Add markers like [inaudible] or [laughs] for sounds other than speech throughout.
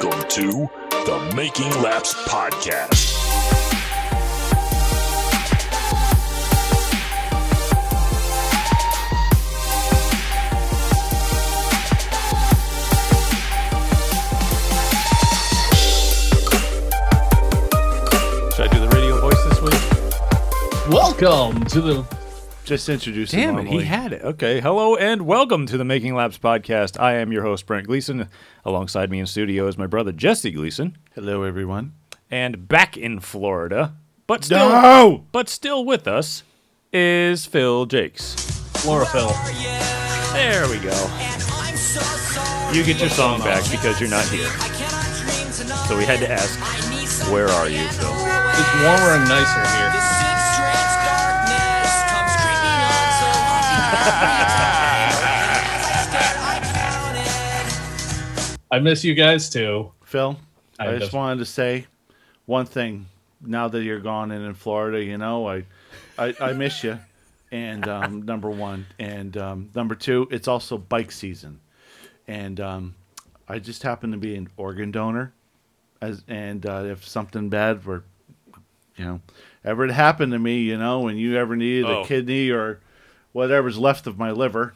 Welcome to the Making Laps Podcast. Should I do the radio voice this week? Welcome to the. Just introduce Damn him it, he had it. Okay, hello and welcome to the Making Laps podcast. I am your host Brent Gleason. Alongside me in studio is my brother Jesse Gleason, Hello, everyone. and back in Florida, but still, No! but still with us is Phil Jakes. Chlorophyll. There we go. You get your song back because you're not here. So we had to ask, where are you, Phil? It's warmer and nicer here. I miss you guys too. Phil, I, I just just- wanted to say one thing. Now that you're gone and in Florida, you know, I, I, I miss you. And um, number one, and um, number two, it's also bike season, and um, I just happen to be an organ donor, as and uh, if something bad were, you know, ever to happen to me, you know, when you ever needed Oh. a kidney or whatever's left of my liver,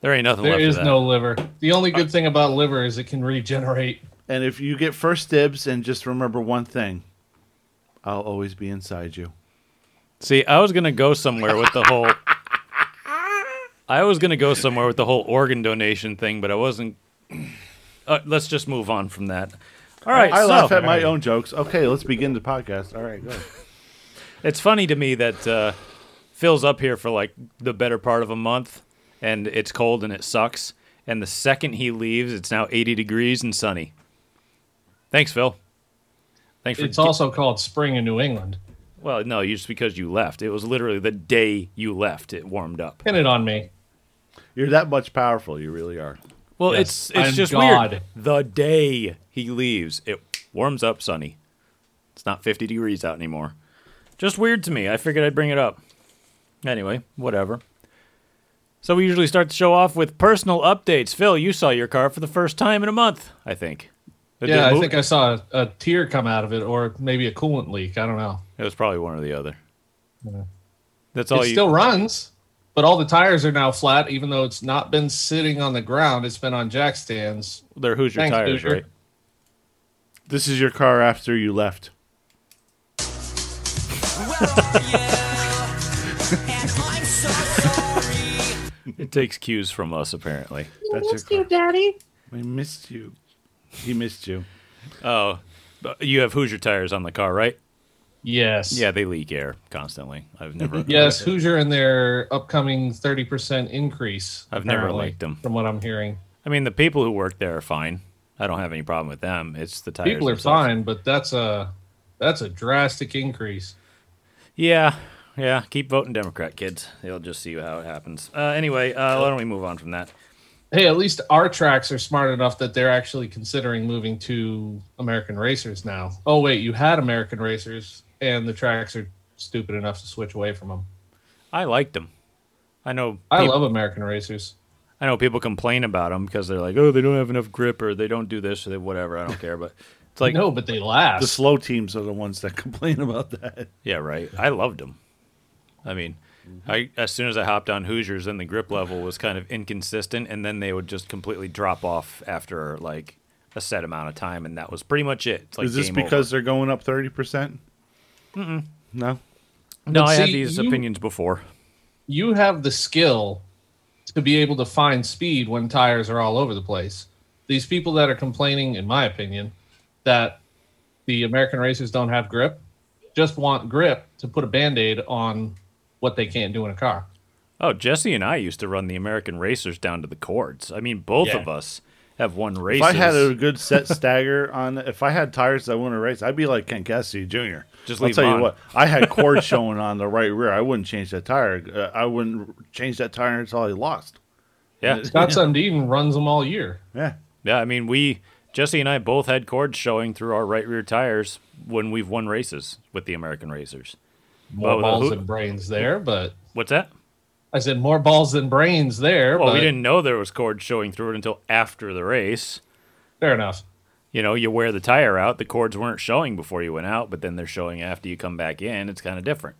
There ain't nothing There left is of that. There is no liver. The only good thing about liver is it can regenerate. And if you get first dibs, and just remember one thing, I'll always be inside you. See, I was gonna go somewhere with the whole. I was gonna go somewhere with the whole organ donation thing, but I wasn't. Uh, let's just move on from that. All right, I so laugh at my own jokes. Okay, let's begin the podcast. All right, go. [laughs] it's funny to me that uh, Phil's up here for like the better part of a month, and it's cold and it sucks. And the second he leaves, it's now 80 degrees and sunny. Thanks, Phil. Thanks for It's also called spring in New England. well, no, just because you left. It was literally the day you left. It warmed up. Pin it on me. You're that much powerful. You really are. Well, Yes, it's it's I'm just God. weird. The day he leaves, it warms up sunny. It's not 50 degrees out anymore. Just weird to me. I figured I'd bring it up. Anyway, whatever. So we usually start the show off with personal updates. Phil, you saw your car for the first time in a month, I think. It Yeah, I think I saw a, a tear come out of it, or maybe a coolant leak. I don't know. it was probably one or the other. That's all it you. still runs, but all the tires are now flat, even though it's not been sitting on the ground. It's been on jack stands. they're Hoosier Thanks, tires, Hoosier. right? This is your car after you left. [laughs] It takes cues from us, apparently. That's your car. Daddy. I missed you. He missed you. Oh, but you have Hoosier tires on the car, right? Yes. Yeah, they leak air constantly. I've never. [laughs] Yes, Hoosier and their upcoming 30% increase. I've never apparently, them, From what I'm hearing. I mean, the people who work there are fine. I don't have any problem with them. It's the tires. People are themselves. fine, but that's a that's a drastic increase. Yeah, yeah. Keep voting Democrat, kids. They'll just see how it happens. Uh, anyway, uh, why don't we move on from that? Hey, at least our tracks are smart enough that they're actually considering moving to American Racers now. Oh wait, you had American Racers, and the tracks are stupid enough to switch away from them. I liked them. I know. I love American Racers. I know people complain about them because they're like, oh, they don't have enough grip or they don't do this or they, whatever. I don't care, but it's [laughs] like, no, but they last. The slow teams are the ones that [laughs] complain about that. [laughs] yeah, right. I loved them. I mean, I as soon as I hopped on Hoosiers, then the grip level was kind of inconsistent, and then they would just completely drop off after like a set amount of time, and that was pretty much it. It's like is this game because they're going up thirty percent? No. no? But I had these you- opinions before. you have the skill to be able to find speed when tires are all over the place. These people that are complaining, in my opinion, that the American racers don't have grip, just want grip to put a band aid on what they can't do in a car. Oh, Jesse and I used to run the American Racers down to the cords. I mean, both Yeah. of us have won races. If I had a good set [laughs] stagger on, if I had tires that wouldn't race, I'd be like Ken Cassidy Jr. Just I'll tell them you what, I had [laughs] cord showing on the right rear. I wouldn't change that tire. Uh, I wouldn't change that tire until I lost. yeah, Scott [laughs] Sundin runs them all year. Yeah. yeah. I mean, we Jesse and I both had cords showing through our right rear tires when we've won races with the American Racers. More Well, balls who- than brains there, but What's that? I said more balls than brains there. Well, but we didn't know there was cords showing through it until after the race. Fair enough. you know, you wear the tire out, the cords weren't showing before you went out, but then they're showing after you come back in. It's kind of different.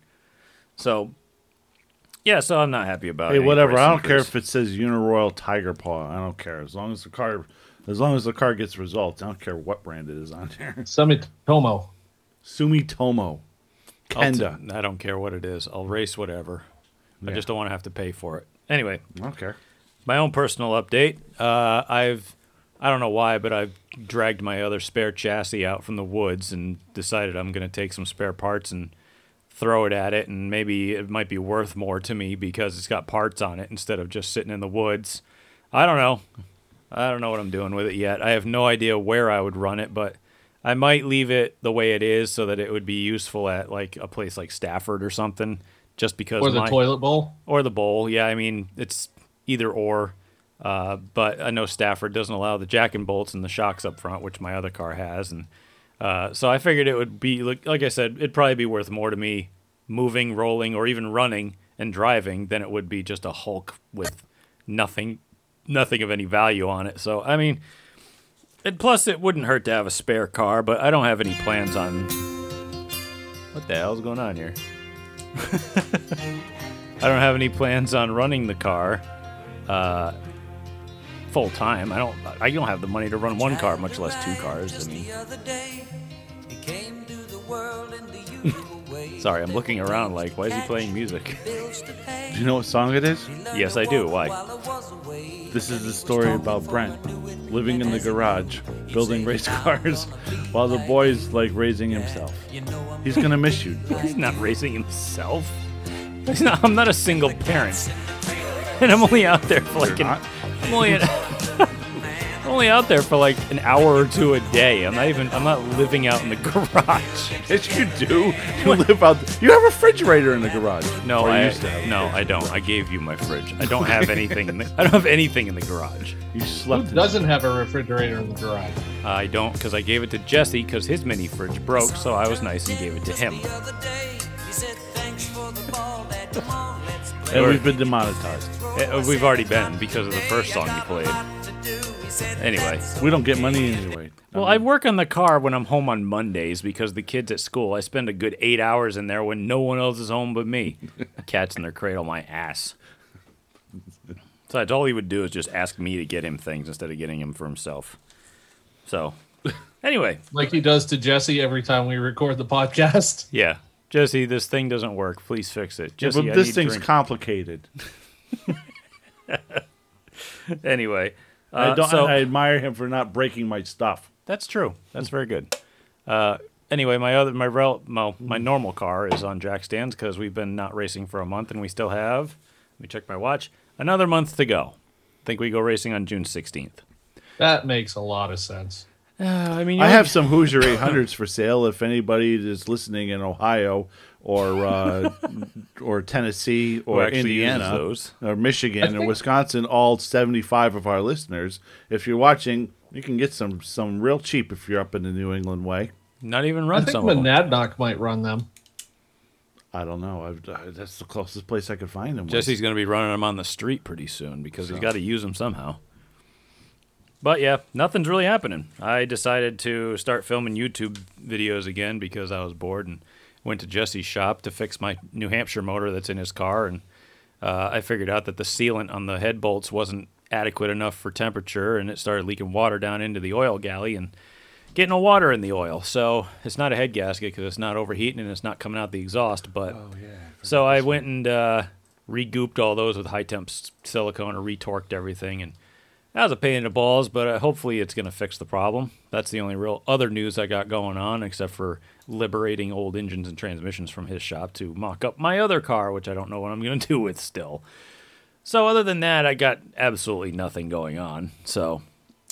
So, yeah, so I'm not happy about it. Hey, whatever. I don't care if it says Uniroyal Tiger Paw. I don't care as long as the car, as long as the car gets results. I don't care what brand it is on there. Sumitomo. Sumitomo, I'll Kenda. t- I don't care what it is. I'll race whatever. I just don't want to have to pay for it. Anyway, I don't care. my own personal update. Uh, I've I don't know why, but I've dragged my other spare chassis out from the woods and decided I'm going to take some spare parts and throw it at it, and maybe it might be worth more to me because it's got parts on it instead of just sitting in the woods. I don't know. I don't know what I'm doing with it yet. I have no idea where I would run it, but I might leave it the way it is so that it would be useful at like a place like Stafford or something. Just because Or the my- toilet bowl. or the bowl. Yeah, I mean it's either or. Uh, but I know Stafford doesn't allow the jack and bolts and the shocks up front, which my other car has, and uh, so I figured it would be like, like I said, it'd probably be worth more to me moving, rolling, or even running and driving than it would be just a Hulk with nothing, nothing of any value on it. So I mean, and plus it wouldn't hurt to have a spare car, but I don't have any plans on. What the hell's going on here? [laughs] I don't have any plans on running the car uh, full time. I don't. I don't have the money to run one car, much less two cars. I mean, [laughs] sorry, I'm looking around like, why is he playing music? [laughs] Do you [laughs] know what song it is? yes, I do. Why? This is the story about Brent living in the garage, building race [laughs] cars, while the boy's like raising himself. He's gonna miss you. He's not raising himself. He's not. I'm not a single parent, and I'm only out there for like an? I'm only. I'm only out there for like an hour or two a day. I'm not even. I'm not living out in the [laughs] garage. Yes, you do. You live out. You have a refrigerator in the garage. No, Or I used to have. no, I don't. I gave you my fridge. I don't have anything. In the, I don't have anything in the garage. You Who slept. In doesn't have a refrigerator in the garage? I don't because I gave it to Jesse because his mini fridge broke. So I was nice and gave it to him. and we've been demonetized. Eh, We've already been because of the first song you played. Anyway, We don't get money anyway. well, I work on the car when I'm home on Mondays because the kids at school. I spend a good eight hours in there when no one else is home but me. [laughs] Cats in their cradle, my ass. So Besides, all he would do is just ask me to get him things instead of getting him for himself. So, [laughs] anyway, Like he does to Jesse every time we record the podcast. [laughs] yeah, Jesse, this thing doesn't work. Please fix it. Yeah, Jesse, but I this need thing's drink. complicated. anyway. I uh, don't. so- I admire him for not breaking my stuff. That's true. That's very good. Uh, anyway, my other my rel well, my normal car is on jack stands because we've been not racing for a month, and we still have. Let me check my watch. Another month to go. I think we go racing on June sixteenth. That makes a lot of sense. Uh, I mean, I have some Hoosier 800s for sale. If anybody is listening in Ohio or uh, or Tennessee or Indiana or Michigan I or Wisconsin, all 75 of our listeners, if you're watching, you can get some some real cheap if you're up in the New England way. not even run I run think some of them. Monadnock might run them. I don't know. I've, uh, that's the closest place I could find them. Jesse's going to be running them on the street pretty soon because he's got to use them somehow. But yeah, nothing's really happening. I decided to start filming YouTube videos again because I was bored and went to Jesse's shop to fix my New Hampshire motor that's in his car. And uh, I figured out that the sealant on the head bolts wasn't adequate enough for temperature and it started leaking water down into the oil galley and getting no water in the oil. So it's not a head gasket because it's not overheating and it's not coming out the exhaust. But so I went and uh, regooped all those with high temp silicone or retorqued everything, and that was a pain in the balls. But uh, hopefully, it's going to fix the problem. That's the only real other news I got going on, except for liberating old engines and transmissions from his shop to mock up my other car, which I don't know what I'm going [laughs] to do with still. So other than that, I got absolutely nothing going on. So,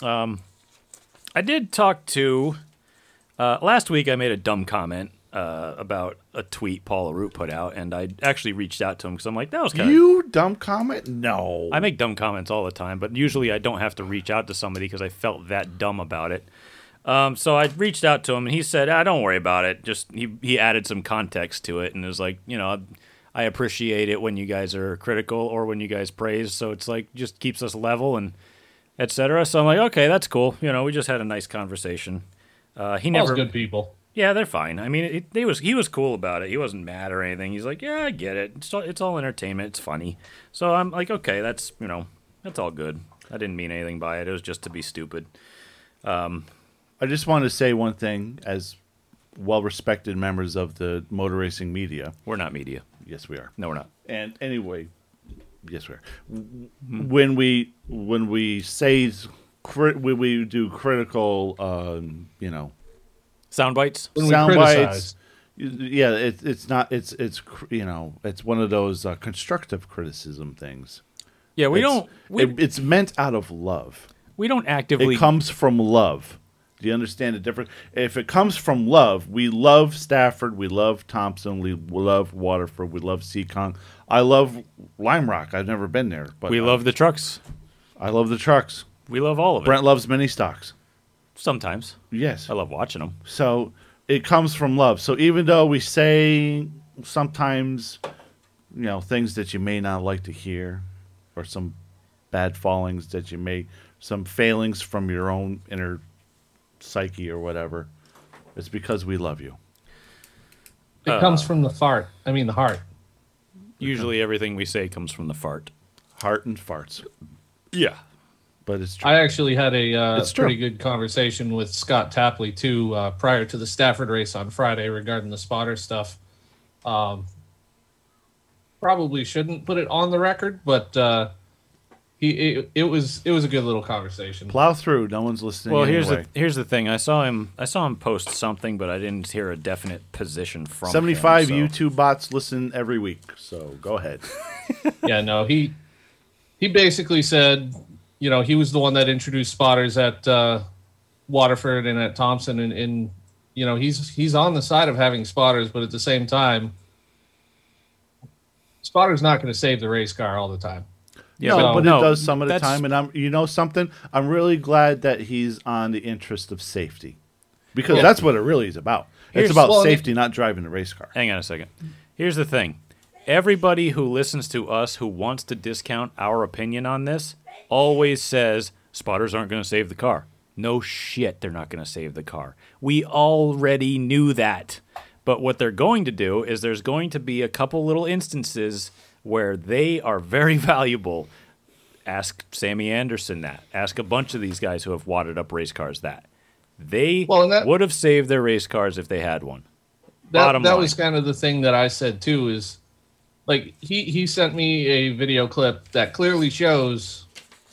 um, I did talk to. Uh, last week, I made a dumb comment uh, about a tweet Paul LaRoute put out, and I actually reached out to him because I'm like, that was kind of. You dumb comment? No. I make dumb comments all the time, but usually I don't have to reach out to somebody because I felt that dumb about it. Um, so I reached out to him, and he said, ah, "Don't worry about it." Just he he added some context to it, and it was like, you know, I appreciate it when you guys are critical or when you guys praise. So it's like just keeps us level, and etc. So I'm like, okay, that's cool. You know, we just had a nice conversation. Uh, he All's never. good people. Yeah, they're fine. I mean, it, he was he was cool about it. He wasn't mad or anything. He's like, yeah, I get it. It's all, it's all entertainment. It's funny. So I'm like, okay, that's you know, that's all good. I didn't mean anything by it. It was just to be stupid. Um, I just want to say one thing as well-respected members of the motor racing media. We're not media. Yes, we are. No, we're not. And anyway, yes, we are. When we when we say when we do critical, um, you know, Sound bites. When sound bites. Yeah, it, it's not. It's it's you know, it's one of those uh, constructive criticism things. Yeah, we It's- don't we, it- it's meant out of love. we don't actively It comes from love. Do you understand the difference? If it comes from love, we love Stafford, we love Thompson, we love Waterford, we love Seekonk. I love Lime Rock. I've never been there, but we I- love the trucks. I love the trucks. We love all of it. Brent loves mini stocks. Sometimes Yes. I love watching them. So it comes from love. So even though we say sometimes, you know, things that you may not like to hear, or some bad fallings that you may, some failings from your own inner psyche or whatever, it's because we love you. It uh, comes from the fart. I mean, the heart. Usually, everything we say comes from the fart. Heart and farts. Yeah. But it's true. I actually had a uh, pretty good conversation with Scott Tapley too uh, prior to the Stafford race on Friday regarding the spotter stuff. Um, probably shouldn't put it on the record, but uh, he it, it was it was a good little conversation. Plow through. No one's listening. Well, here's anyway. the here's the thing. I saw him. I saw him post something, but I didn't hear a definite position from. him, 75 so- YouTube bots listen every week. So go ahead. [laughs] yeah, no, he he basically said, you know, he was the one that introduced spotters at uh, Waterford and at Thompson, and, and you know, he's he's on the side of having spotters, but at the same time, spotters not going to save the race car all the time. Yeah, no, but but no, it does some of the time, and I'm you know something. I'm really glad that he's on the interest of safety, because Yeah. that's what it really is about. Here's- it's about well, safety, not driving a race car. Hang on a second. Here's the thing. Everybody who listens to us who wants to discount our opinion on this always says spotters aren't going to save the car. No shit, they're not going to save the car. We already knew that. But what they're going to do is there's going to be a couple little instances where they are very [laughs] valuable. Ask Sammy Anderson that. Ask a bunch of these guys who have wadded up race cars that. They Well, that- would have saved their race cars if they had one. That Bottom that line. was kind of the thing that I said too. Is like he he sent me a video clip that clearly shows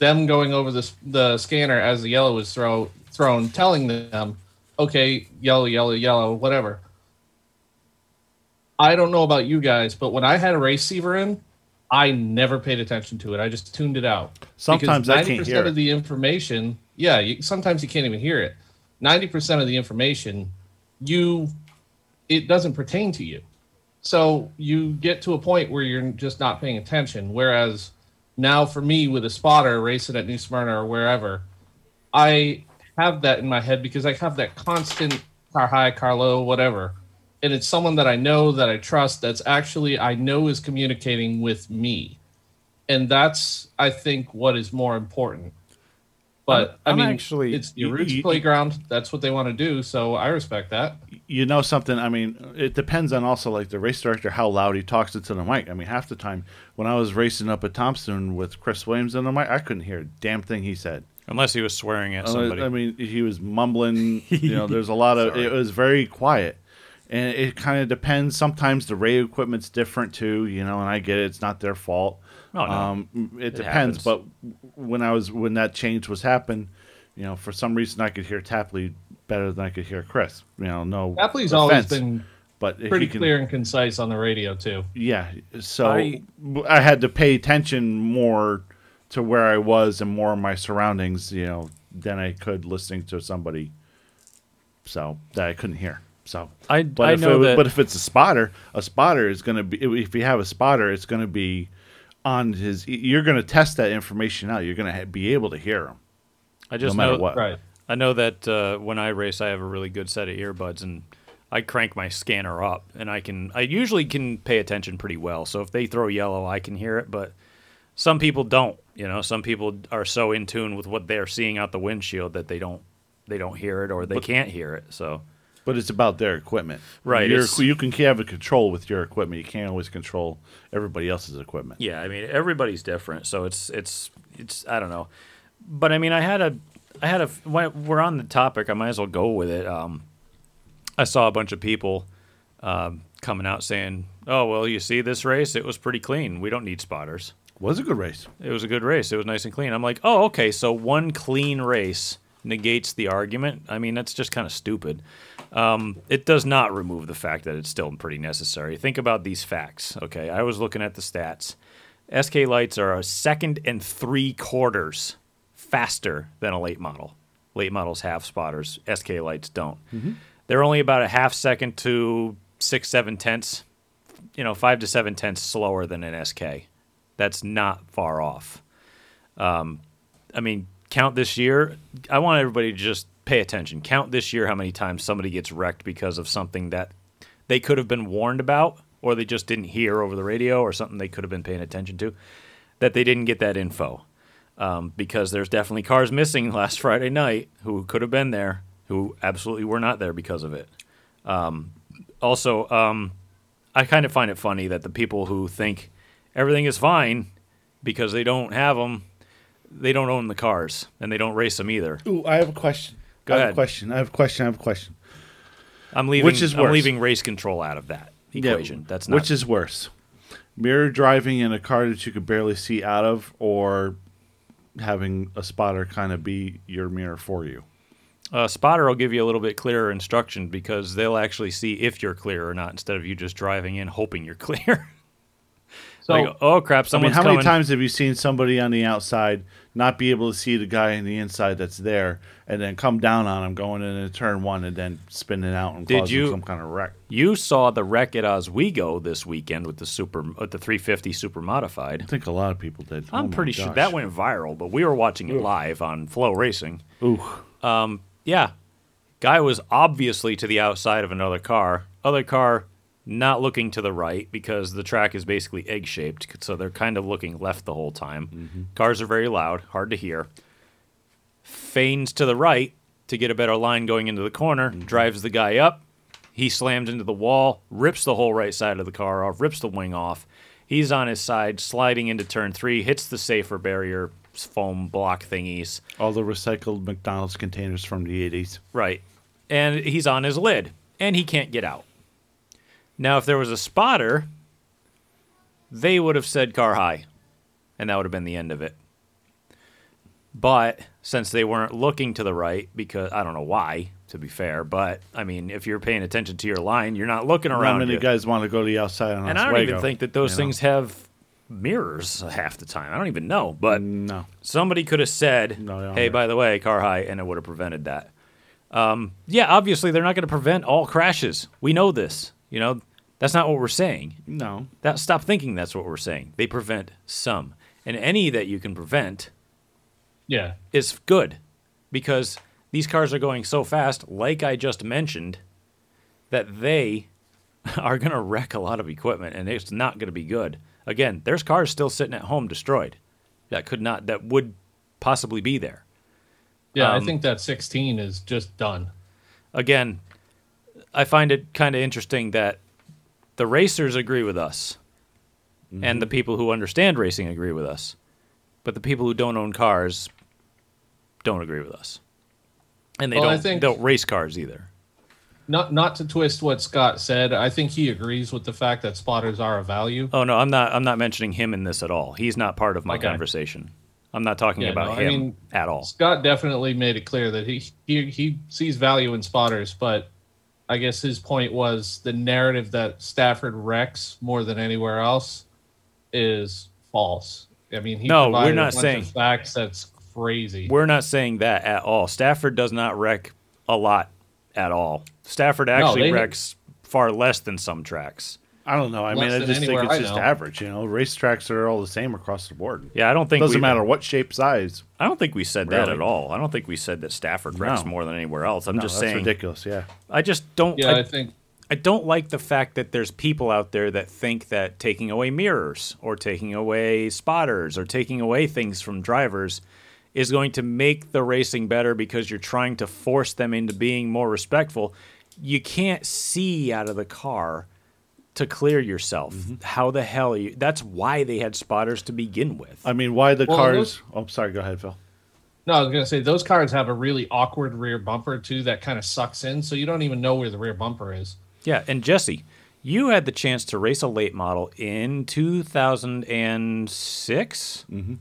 them going over the the scanner as the yellow is throw thrown, telling them, okay, yellow, yellow, yellow, whatever. I don't know about you guys, but when I had a receiver in, I never paid attention to it. I just tuned it out. Sometimes Because I can't 90% hear of the information, yeah, you, sometimes you can't even hear it. 90% of the information, you it doesn't pertain to you. So you get to a point where you're just not paying attention. Whereas now for me with a spotter racing at New Smyrna or wherever, I have that in my head because I have that constant car high, car low, whatever. And it's someone that I know that I trust that's actually I know is communicating with me. And that's I think what is more important. But I'm- I'm I mean actually- it's your roots y- playground. That's what they want to do. So I respect that. You know something? I mean, it depends on also like the race director how loud he talks into the mic. I mean, half the time when I was racing up at Thompson with Chris Williams on the mic, I couldn't hear a damn thing he said. Unless he was swearing at somebody. I mean, he was mumbling. [laughs] You know, there's a lot of. It was very quiet, and it kind of depends. Sometimes the radio equipment's different too. You know, and I get it. It's not their fault. Oh, no. Um, it, It depends. happens. But when I was when that change was happening, you know, for some reason I could hear Tapley better than I could hear Chris. You know, no. Tapley's always been but pretty can- clear and concise on the radio too. yeah. So I- I, had to pay attention more to where I was and more of my surroundings, you know, than I could listening to somebody so that I couldn't hear. So I- but I if know it, that- but if it's a spotter, a spotter is going to be if you have a spotter, it's going to be on his you're going to test that information out. You're going to be able to hear him I no just matter know, what. Right. I know that uh, when I race, I have a really good set of earbuds, and I crank my scanner up, and I can. I usually can pay attention pretty well. So if they throw yellow, I can hear it. But some people don't. You know, some people are so in tune with what they're seeing out the windshield that they don't they don't hear it or they can't hear it. So But it's about their equipment. Right, Your, you can have a control with your equipment. You can't always control everybody else's equipment. yeah, I mean everybody's different. So it's it's it's I don't know, but I mean I had a I had a when we're on the topic. I might as well go with it. Um, I saw a bunch of people um, coming out saying, "Oh well, you see this race? It was pretty clean. We don't need spotters." Was a good race. It was a good race. It was nice and clean. I'm like, oh, okay. So one clean race negates the argument. I mean, that's just kind of stupid. Um, it does not remove the fact that it's still pretty necessary. Think about these facts. Okay, I was looking at the stats. SK lights are a second and three quarters faster than a late model. Late models have spotters. SK lights don't. They're only about a half second to six, seven tenths, you know, five to seven tenths slower than an SK. That's not far off. Um, I mean, count this year. I want everybody to just pay attention. Count this year how many times somebody gets wrecked because of something that they could have been warned about or they just didn't hear over the radio or something they could have been paying attention to that they didn't get that info. Um, because there's definitely cars missing [laughs] last Friday night who could have been there who absolutely were not there because of it. Um, also, um, I kind of find it funny that the people who think everything is fine because they don't have them, they don't own the cars and they don't race them either. Ooh, I have a question. Go I have ahead. a question. I have a question. I have a question. I'm leaving. Which is I'm worse? leaving race control out of that Yeah, equation. That's not. Which is worse? Mirror driving in a car that you could barely see out of or having a spotter kind of be your mirror for you? a spotter will give you a little bit clearer instruction because they'll actually see if you're clear or not instead of you just driving in hoping you're [laughs] clear. So like, oh crap, I mean, how coming. many times have you seen somebody on the outside not be able to see the guy on the inside that's there, and then come down on him going into turn one and then spinning out and Did causing you- some kind of wreck? You saw the wreck at Oswego this weekend with the super, with the 350 super modified. I think a lot of people did. I'm Oh pretty sure that went viral, but we were watching it live on FloRacing. Ooh, um, Yeah, guy was obviously to the outside of another car. Other car not looking to the right because the track is basically egg shaped, so they're kind of looking left the whole time. Mm-hmm. Cars are very loud, hard to hear. Feigns to the right to get a better line going into the corner, mm-hmm. drives the guy up. He slams into the wall, rips the whole right side of the car off, rips the wing off. He's on his side, sliding into turn three, hits the safer barrier foam block thingies. all the recycled McDonald's containers from the 80s. Right. And he's on his lid and he can't get out. Now, if there was a spotter, they would have said car high and that would have been the end of it. But since they weren't looking to the right, because I don't know why, to be fair, but I mean, if you're paying attention to your line, you're not looking around. How many you. guys want to go to the outside on and I don't even think that those you know? things have mirrors half the time. I don't even know. But No. somebody could have said, No, "Hey, by the way, car high," and it would have prevented that. Um, yeah, obviously they're not going to prevent all crashes. We know this. You know, that's not what we're saying. No. That stop thinking that's what we're saying. They prevent some, and any that you can prevent yeah, is good because these cars are going so fast, like I just mentioned, that they [laughs] are going to wreck a lot of equipment and it's not going to be good. Again, there's cars still sitting at home destroyed that could not, that would possibly be there. yeah. Um, I think that 16 is just done. Again, I find it kind of interesting that the racers agree with us and mm-hmm. the people who understand racing agree with us, but the people who don't own cars don't agree with us. And they Well, don't, think- don't race cars either. Not not to twist what Scott said. I think he agrees with the fact that spotters are a value. Oh no, I'm not. I'm not mentioning him in this at all. He's not part of my Okay. conversation. I'm not talking Yeah, about no, I him mean, at all. Scott definitely made it clear that he, he he sees value in spotters, but I guess his point was the narrative that Stafford wrecks more than anywhere else is false. I mean, he No, we're not saying- facts. That's crazy. We're not saying that at all. Stafford does not wreck a lot at all. Stafford actually they- wrecks far less than some tracks. I don't know. I mean, I just think it's I just know. average. You know, racetracks are all the same across the board. Yeah, I don't think it Doesn't we, matter what shape, size. I don't think we said that at all. I don't think we said that Stafford wrecks No. more than anywhere else. I'm No, just that's saying. ridiculous. Yeah. I just don't. yeah, I, I, think I don't like the fact that there's people out there that think that taking away mirrors or taking away spotters or taking away things from drivers is going to make the racing better because you're trying to force them into being more respectful. You can't see out of the car to clear yourself. How the hell are you? That's why they had spotters to begin with. I mean, why the Well, cars? those- Oh, sorry. Go ahead, Phil. No, I was gonna say those cars have a really awkward rear bumper too that kind of sucks in, so you don't even know where the rear bumper is. Yeah, and Jesse, you had the chance to race a late model in 2006. Mm-hmm.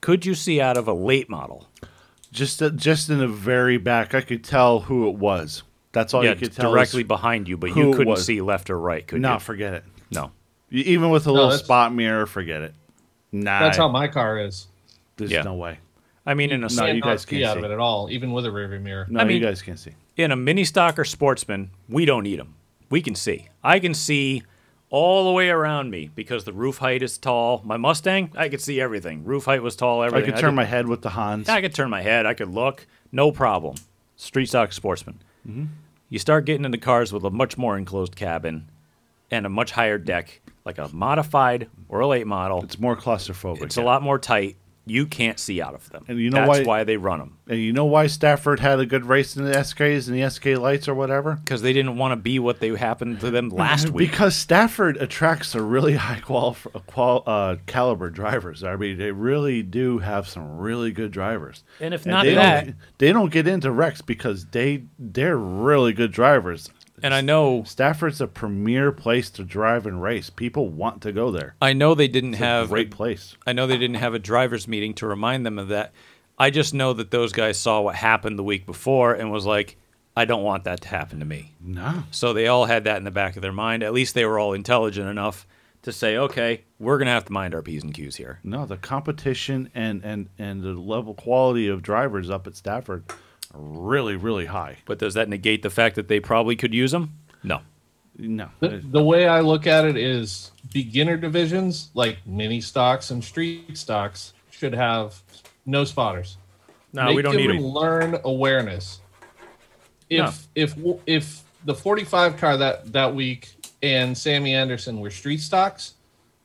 Could you see out of a late model? Just, uh, just in the very back, I could tell who it was. That's all yeah, you could tell. directly behind you, but you couldn't was. see left or right, could No, you? No, forget it. No. Even with a little spot mirror, forget it. Nah, That's how my car is. there's Yeah. no way. I mean, in a No, you guys can't see out of it at all, even with a rear view mirror. No, I mean- you guys can't see. in a mini stock or sportsman, we don't need them. We can see. I can see all the way around me because the roof height is tall. My Mustang, I could see everything. Roof height was tall. Everything. I could turn my head with the Hans. I could turn my head. I could look. No problem. Street stock sportsman. Mm-hmm. You start getting into cars with a much more enclosed cabin and a much higher deck, like a modified or a late model. It's more claustrophobic. It's a lot more tight. You can't see out of them. And you know That's why- why they run them. And you know why Stafford had a good race in the SKs and the SK lights or whatever? Because they didn't want to be what they happened to them last [laughs] week. Because Stafford attracts a really high qual, qual uh, caliber drivers. I mean, they really do have some really good drivers. And if not they that- don't, they don't get into wrecks because they they're really good drivers. And I know Stafford's a premier place to drive and race. People want to go there. I know they didn't It's a have great place. I know they didn't have a drivers meeting to remind them of that. I just know that those guys saw what happened the week before and was like, I don't want that to happen to me. No, So they all had that in the back of their mind. At least they were all intelligent enough to say, okay, we're going to have to mind our P's and Q's here. no, the competition and and and the level quality of drivers up at Stafford really really high. But does that negate the fact that they probably could use them? No. No, The, the way I look at it is beginner divisions like mini stocks and street stocks should have no spotters. No, Make we don't need them them. learn awareness. If No. if if the 45 car that that week and Sammy Anderson were street stocks,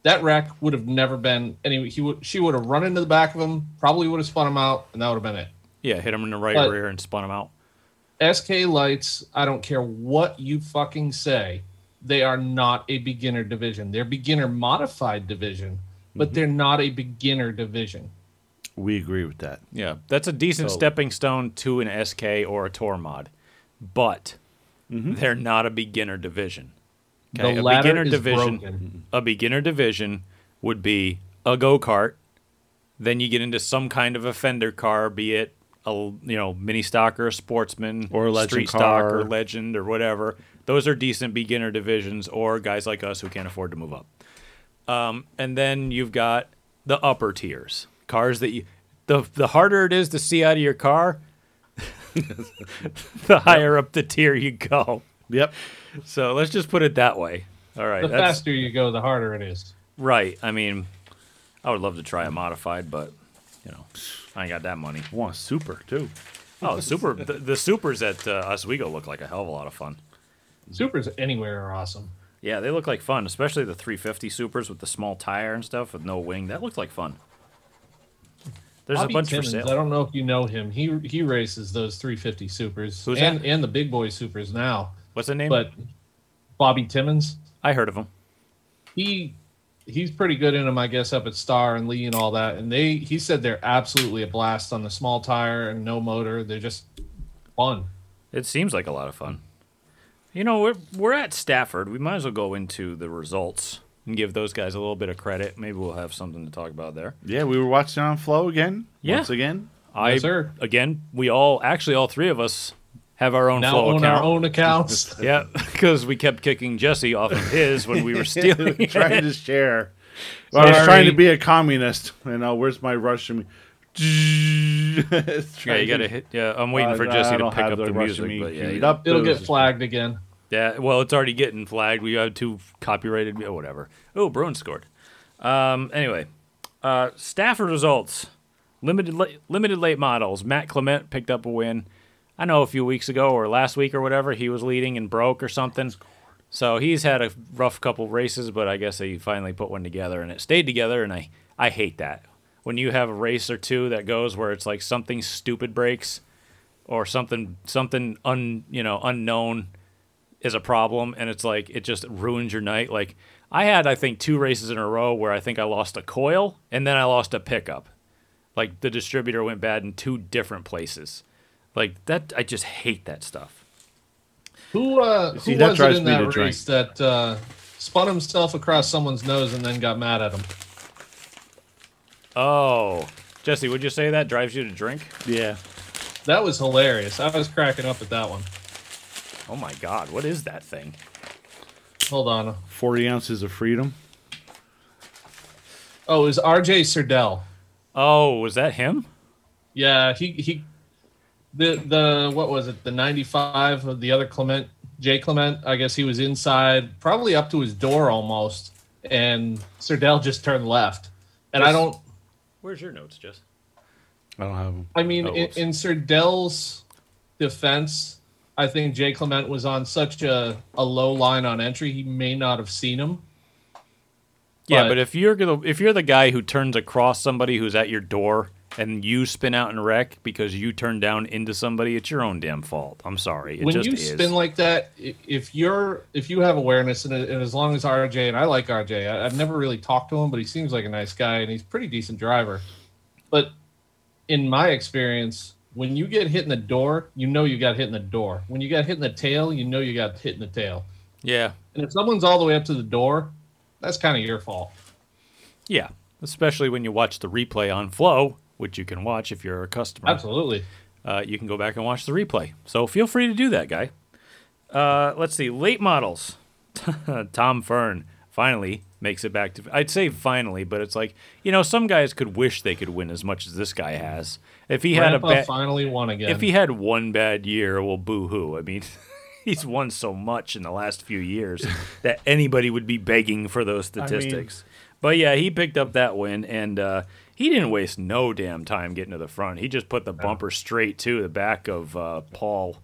that wreck would have never been any. He would she would have run into the back of him, probably would have spun him out, and that would have been it. Yeah, hit them in the right But- rear and spun them out. SK lights, I don't care what you fucking say, they are not a beginner division. They're beginner modified division, but Mm-hmm. they're not a beginner division. we agree with that. Yeah, that's a decent So- stepping stone to an SK or a Tour mod, but they're not a beginner division. Okay, The a ladder beginner is division, broken. a beginner division would be a go kart. Then you get into some kind of a fender car, be it a you know mini stock or a sportsman Or a legend street stock car. or legend or whatever. Those are decent beginner divisions, or guys like us who can't afford to move up. Um, and then you've got the upper tiers, cars that you. The the harder it is to see out of your car, [laughs] the higher up the tier you go. Yep. So let's just put it that way. All right, The that's faster you go, the harder it is. right. I mean, I would love to try a modified, but you know, I ain't got that money. I want a super too. Oh, the super, the, the supers at uh, Oswego look like a hell of a lot of fun. Supers anywhere are awesome. Yeah, they look like fun, especially the 350 supers with the small tire and stuff with no wing. That looked like fun. There's Bobby a bunch Timmons, for I don't know if you know him. He he races those 350 supers Who's and that? and the big boy supers now. What's the name? But Bobby Timmons, I heard of him. he he's pretty good in them, I guess, up at Star and Lee and all that. And they he said they're absolutely a blast on the small tire and no motor. They're just fun. It seems like a lot of fun. You know, we're we're at Stafford. We might as well go into the results and give those guys a little bit of credit. Maybe we'll have something to talk about there. Yeah, we were watching on Flo again. Yeah. Once again. I Yes, sir. again, we all actually all three of us have our own Now flow own account. our own accounts. [laughs] Yeah, because we kept kicking Jesse off of his when we were [laughs] stealing. it. trying to share. I was trying to be a communist. You know, where's my Russian? [laughs] Yeah, you gotta hit. Yeah, I'm waiting for Jesse to pick up the music, but yeah, you- up. It'll get flagged again. Yeah, well, it's already getting flagged. We have two copyrighted, oh, whatever. Oh, Bruin scored. Um, anyway, uh, Stafford results. Limited la- limited late models. Matt Clement picked up a win. I know a few weeks ago or last week or whatever, he was leading and broke or something. So he's had a rough couple races, but I guess he finally put one together and it stayed together. And I, I hate that. When you have a race or two that goes where it's like something stupid breaks or something something un you know unknown is a problem and it's like it just ruins your night like i had i think two races in a row where i think i lost a coil and then i lost a pickup like the distributor went bad in two different places like that i just hate that stuff Who uh, See, who that was drives it in me that to drink. race that uh, spun himself across someone's nose and then got mad at him? oh jesse would you say that drives you to drink Yeah. That was hilarious. I was cracking up at that one. oh my god what is that thing Hold on. 40 ounces of freedom. Oh, it was R.J. Serdell. oh was that him Yeah, he he. The the what was it? The ninety five of the other Clement, Jay Clement. I guess he was inside, probably up to his door almost, and Serdell just turned left. And I don't. where's your notes jess I don't have them. I mean, Oh, in, whoops. in Serdell's defense, I think Jay Clement was on such a, a low line on entry, he may not have seen him. Yeah, But- but if you're gonna if you're the guy who turns across somebody who's at your door and you spin out and wreck because you turn down into somebody, it's your own damn fault. I'm sorry. It when you is. spin like that, if you're if you have awareness and, and as long as RJ and I like RJ, I, have never really talked to him, but he seems like a nice guy and he's a pretty decent driver. But in my experience, when you get hit in the door, you know you got hit in the door. When you got hit in the tail, you know you got hit in the tail. yeah, And if someone's all the way up to the door, that's kind of your fault. yeah. Especially when you watch the replay on Flo, which you can watch if you're a customer. Absolutely. uh, you can go back and watch the replay. So feel free to do that, guy. Uh, let's see, late models. [laughs] Tom Fearn finally makes it back to. I'd say finally, but it's like you know, some guys could wish they could win as much as this guy has. If he had a bad, finally won again. if he had one bad year, well, boo hoo. I mean. [laughs] He's won so much in the last few years [laughs] that anybody would be begging for those statistics. but yeah, he picked up that win, and uh, he didn't waste no damn time getting to the front. He just put the bumper straight to the back of uh, Paul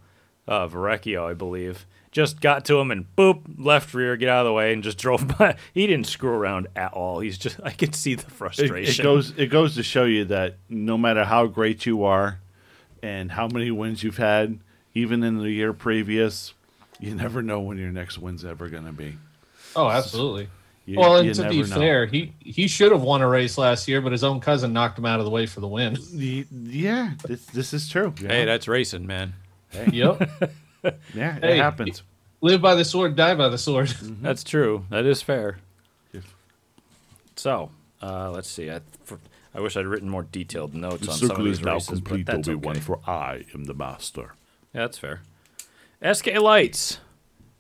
uh, Verrecchio, I believe. Just got to him and boop, left rear, get out of the way, and just [laughs] drove by. He didn't screw around at all. He's just, I could see the It, frustration. it goes it goes to show you that no matter how great you are and how many wins you've had, even in the year previous, you never know when your next win's ever going to be. oh, absolutely. You, well, and to be know. fair, he he should have won a race last year, but his own cousin knocked him out of the way for the win. [laughs] Yeah, this, this is true. you hey, that's racing, man. [laughs] yep. [laughs] yeah, it happens. Live by the sword, die by the sword. That's true. That is fair. Yes. So, uh, let's see. I, for, I wish I'd written more detailed notes The on some of circle these is now races, complete, but that's Obi-Wan, okay. for I am the master. Yeah, that's fair. SK Lights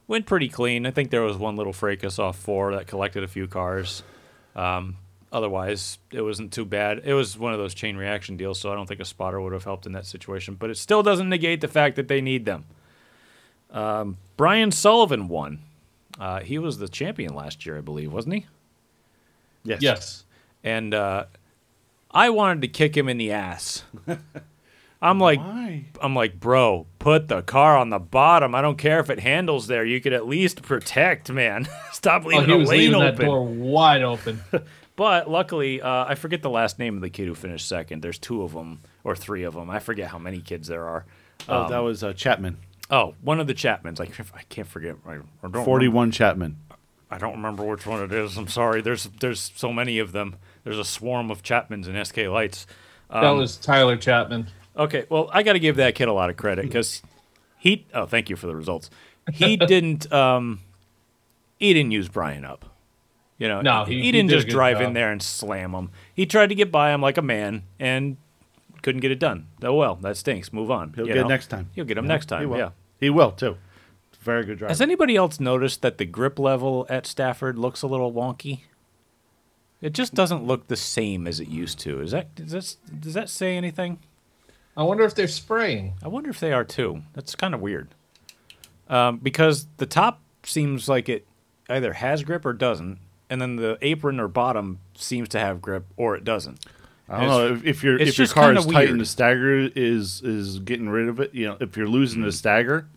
went pretty clean. I think there was one little fracas off four that collected a few cars. Um, otherwise, it wasn't too bad. It was one of those chain reaction deals, so I don't think a spotter would have helped in that situation. But it still doesn't negate the fact that they need them. Um, Brian Sullivan won. Uh, he was the champion last year, I believe, wasn't he? Yes. yes. and uh, I wanted to kick him in the ass. [laughs] I'm like, Why? I'm like, bro, put the car on the bottom. I don't care if it handles there. You could at least protect, man. [laughs] Stop Oh, leaving he a was lane leaving that door wide open. [laughs] But luckily, uh, I forget the last name of the kid who finished second. There's two of them or three of them. I forget how many kids there are. Oh, that was uh, Chapman. Oh, one of the Chapmans. Like I can't forget. I, I don't remember- Forty-one Chapman. I don't remember which one it is. I'm sorry. There's there's so many of them. There's a swarm of Chapmans and SK Lights. that Um, was Tyler Chapman. Okay, well, I got to give that kid a lot of credit because he. Oh, thank you for the results. He [laughs] didn't. Um, he didn't use Brian up. You know, No, he, he- he he didn't did just drive in there and slam him. He tried to get by him like a man and couldn't get it done. Oh well, that stinks. Move on. He'll you get know? next time. He'll get him Yeah, next He time. will. Yeah. He will too. Very good driver. Has anybody else noticed that the grip level at Stafford looks a little wonky? It just doesn't look the same as it used to. Is that does that, does that say anything? I wonder if they're spraying. I wonder if they are too. That's kind of weird. Um, because the top seems like it either has grip or doesn't, and then the apron or bottom seems to have grip or it doesn't. I don't know if, if your if your car is tight and the stagger is is getting rid of it. You know, if you're losing Mm. the stagger,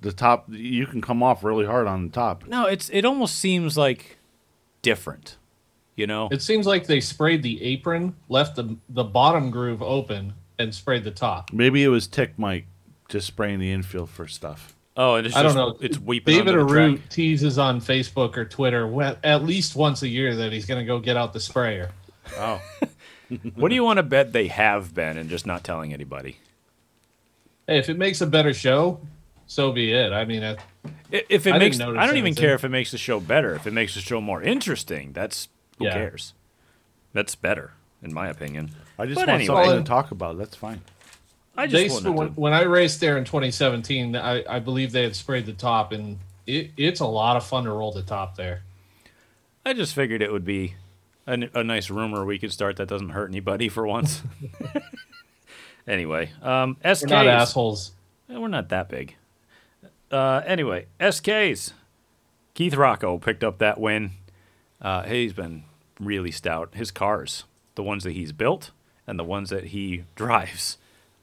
the top. You can come off really hard on the top. No, it's it almost seems like different. You know, It seems like they sprayed the apron, left the the bottom groove open, and sprayed the top. Maybe it was Tick Mike just spraying the infield for stuff. oh, and it's I just, don't know. It's weeping David under the Arute track. teases on Facebook or Twitter we- at least once a year that he's going to go get out the sprayer. Oh, [laughs] What do you want to bet they have been and just not telling anybody? Hey, if it makes a better show, so be it. I mean, I, I- If it I makes, I don't even care if it makes the show better. If it makes the show more interesting, that's who Yeah. cares. That's better, in my opinion. I just But want anyway. something to talk about. That's fine. I just sp- wanted when, to, when I raced there in 2017, I, I believe they had sprayed the top, and it, it's a lot of fun to roll the top there. I just figured it would be a nice rumor we could start that doesn't hurt anybody for once. [laughs] anyway, um, SKs. We're not assholes. We're not that big. Uh, anyway, SKs. Keith Rocco picked up that win. Uh, he's been really stout. His cars, the ones that he's built and the ones that he [laughs] drives,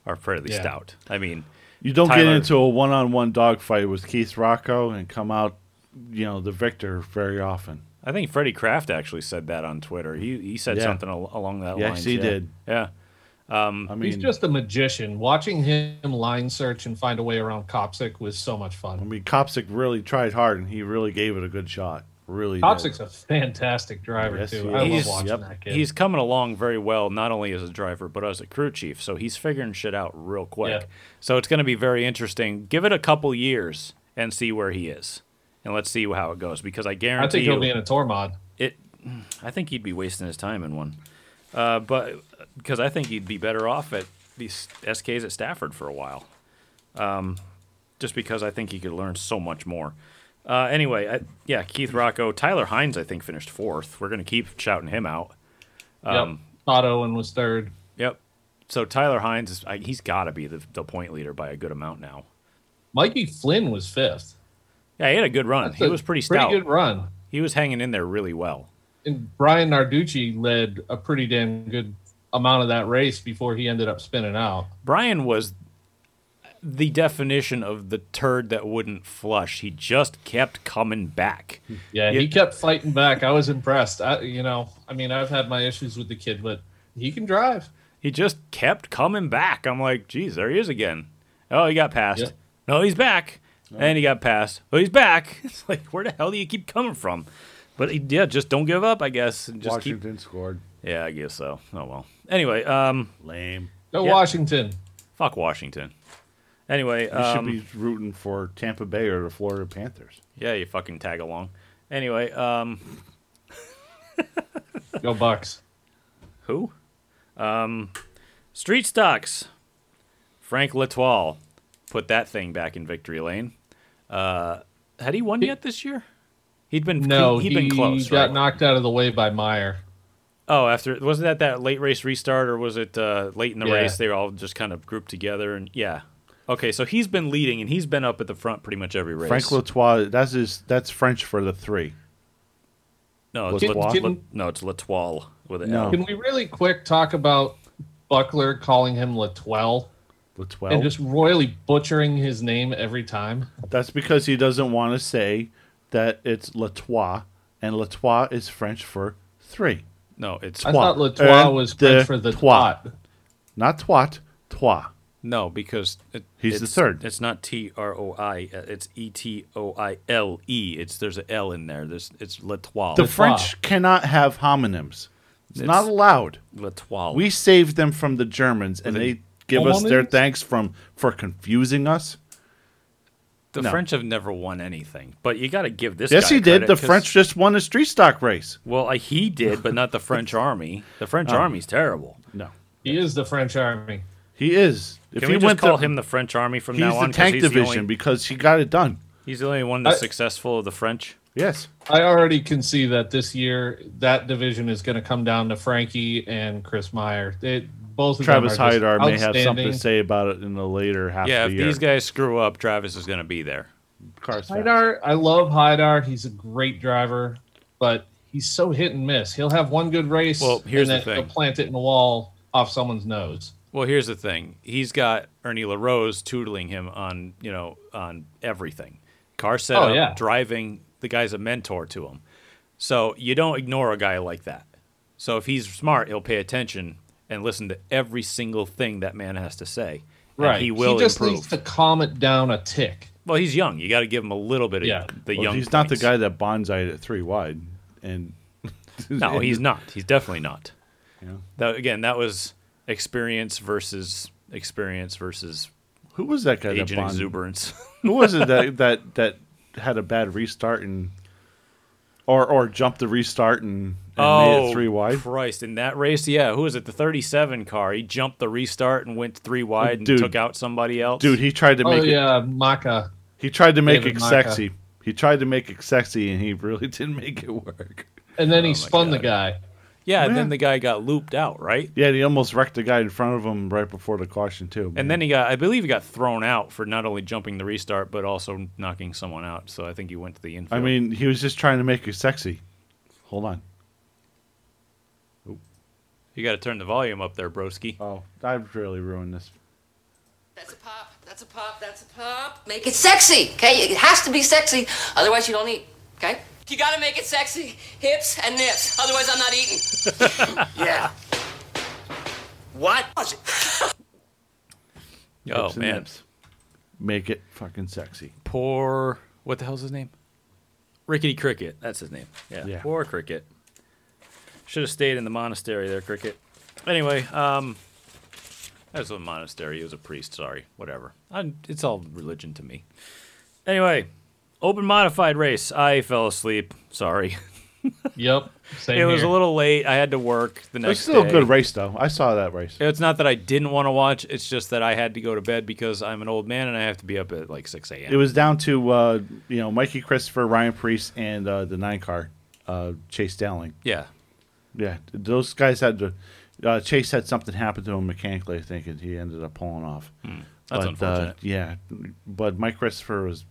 are fairly Yeah. stout. I mean, You don't get into a one-on-one dogfight with Keith Rocco and come out, you know, the victor very often. I think Freddie Kraft actually said that on Twitter. He he said Yeah. something al- along that Yes, lines. he yeah. did. Yeah. Um, I mean, He's just a magician. Watching him line search and find a way around Copsic was so much fun. I mean, Kopsick really tried hard, and he really gave it a good shot. Really, did. Copsic's a fantastic driver Yes, too. he I is. love watching Yep. that kid. He's coming along very well, not only as a driver, but as a crew chief. So he's figuring shit out real quick. Yeah. So it's going to be very interesting. Give it a couple years and see where he is. And let's see how it goes because I guarantee, I think he'll be in a tour mod. it. I think he'd be wasting his time in one, uh, but because I think he'd be better off at these SKs at Stafford for a while, um, just because I think he could learn so much more. Uh, anyway, I, yeah, Keith Rocco, Tyler Hines, I think finished fourth. We're gonna keep shouting him out. Um, yep. Todd Owen was third. Yep. So Tyler Hines, is, I, he's got to be the, the point leader by a good amount now. Mikey Flynn was fifth. Yeah, he had a good run. That's he was pretty stout. Pretty good run. He was hanging in there really well. And Brian Narducci led a pretty damn good amount of that race before he ended up spinning out. Brian was the definition of the turd that wouldn't flush. He just kept coming back. Yeah, Yeah. he kept fighting back. I was impressed. I, you know, I mean, I've had my issues with the kid, but he can drive. He just kept coming back. I'm like, geez, there he is again. Oh, he got passed. Yep. No, he's back. And he got passed. Oh, he's back. [laughs] It's like, where the hell do you keep coming from? But he, yeah, just don't give up, I guess. and Just keep Washington scored. Yeah, I guess so. Oh well. Anyway, um, Lame. Go Yeah. Washington. fuck Washington. Anyway, You um, should be rooting for Tampa Bay or the Florida Panthers. yeah, you fucking tag along. Anyway, um, [laughs] Go Bucks. who? Um, Street Stocks. Frank Latoile put that thing back in victory lane. Uh, had he won yet this year? He'd been No, he, he, had been close, got right? knocked out of the way by Meyer. Oh, after wasn't that that late race restart or was it uh, late in the Yeah. race? They were all just kind of grouped together and yeah. Okay, so he's been leading and he's been up at the front pretty much every race. Frank Latois. That's his. That's French for the three. No, it's Can- La- can- La- no, it's Latoile with an No. L. Can we really quick talk about Buckler calling him Latwell Latois. and just royally butchering his name every time? That's because he doesn't want to say that it's Latois, and Latois is French for three, No, it's I Twat. thought Latois was the French for the twat. twat. not twat. Toi. No because it, He's the it's- third. It's not T R O I. uh, It's E T O I L E. It's there's an L in there. There's it's Latoile. The French cannot have homonyms. It's, not allowed. Latoile. We saved them from the Germans, and they give us their thanks from for confusing us. the no. French have never won anything, but you got to give this. Yes, guy he did. credit The 'cause- French just won a street stock race. Well, uh, he did, but not the [laughs] French army. The French army's terrible. No, He is the French army. He is. If Can he we just went call to, him the French army from he's now the on? 'cause tank he's the division only- because he got it done. He's the only one that's I- successful of the French. Yes. I already can see that this year that division is going to come down to Frankie and Chris Meyer. It, both of Travis them are just Hyder may have something outstanding. to say about it in the later half Yeah, of if the year. these guys screw up, Travis is going to be there. Cars fast. Hydar, I love Hydar. He's a great driver, but he's so hit and miss. He'll have one good race, Well, here's and the then thing. he'll plant it in the wall off someone's nose. Well, here's the thing. He's got Ernie LaRose tootling him on, you know, on everything. Car setup, oh, yeah. driving, the guy's a mentor to him. So you don't ignore a guy like that. So if he's smart, he'll pay attention and listen to every single thing that man has to say. And Right. He will he just improve. needs to calm it down a tick. well, he's young. You got to give him a little bit of Yeah. the Well, young. he's not the guy that bonsaied at three wide, and No, he's [laughs] not. He's definitely not. Yeah. That, again, that was experience versus experience versus Who was that guy that agent bond? exuberance. [laughs] Who was it that [laughs] that that had a bad restart and or or jumped the restart and, and made it oh, three wide? Oh, Christ! In that race, yeah, who was it? The 37 car. He jumped the restart and went three wide and Dude. took out somebody else. Dude, he tried to Oh make it. yeah, Maka. He tried to make David it Maka. sexy. He tried to make it sexy, and he really [laughs] didn't make it work. And then Oh he my spun the guy. Yeah, and then the guy got looped out, right? Yeah, he almost wrecked the guy in front of him right before the caution too. And then he got, I believe, he got thrown out for not only jumping the restart but also knocking someone out. So I think he went to the infield. I mean, he was just trying to make it sexy. Hold on. you got to turn the volume up there, broski. Oh, I've really ruined this. That's a pop. That's a pop. That's a pop. Make it sexy, okay? It has to be sexy, otherwise you don't eat, okay? You gotta make it sexy, hips and nips. Otherwise, I'm not eating. [laughs] Yeah. What? [laughs] Oh Hips and man, nips. Make it fucking sexy. poor. What the hell's his name? Rickety Cricket. That's his name. Yeah. Yeah. Poor Cricket. Should have stayed in the monastery there, Cricket. Anyway, um, that was a monastery. He was a priest. Sorry, whatever. i it's all religion to me. Anyway, open modified race. I fell asleep. Sorry. [laughs] Yep. Same it was here. a little late. I had to work the next. It's next still day. a good race though. I saw that race. It's not that I didn't want to watch. It's just that I had to go to bed because I'm an old man and I have to be up at like 6 a.m. It was down to uh, you know Mikey Christopher, Ryan Preece, and uh, the nine car uh, Chase Dowling. yeah. Yeah, those guys had to. Uh, Chase had something happen to him mechanically, I think, and he ended up pulling off. That's but, unfortunate. Uh, yeah, but Mike Christopher was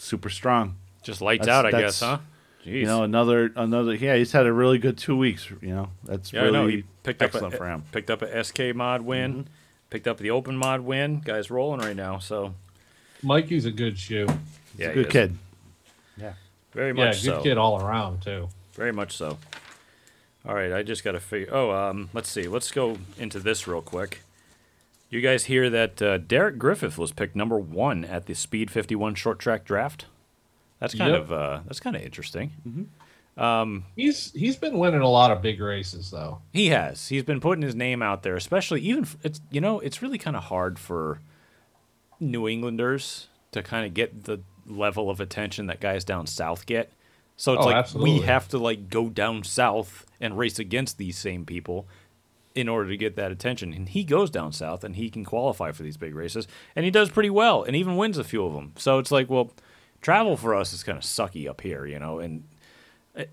super strong. Just lights That's- out, I guess, huh? Jeez. You know, another another. Yeah, he's had a really good two weeks. You know, that's yeah, really I know. He picked excellent up a, for him. Picked up a SK mod win. Picked up the open mod win. Guy's rolling right now. So Mikey's a good shoe. yeah, he Good is. kid. Yeah. Very much. Yeah, good so. kid all around too. Very much so. All right, I just got to figure. Oh, um, let's see. Let's go into this real quick. You guys hear that uh, Derek Griffith was picked number one at the Speed 51 short track draft? That's kind Yep. of uh, that's kind of interesting. He's he's been winning a lot of big races though. He has. He's been putting his name out there, especially even f- it's you know it's really kind of hard for New Englanders to kind of get the level of attention that guys down south get. So it's Oh, like absolutely. we have to like go down south and race against these same people in order to get that attention. And he goes down south and he can qualify for these big races and he does pretty well and even wins a few of them. So it's like, well, travel for us is kind of sucky up here, you know, and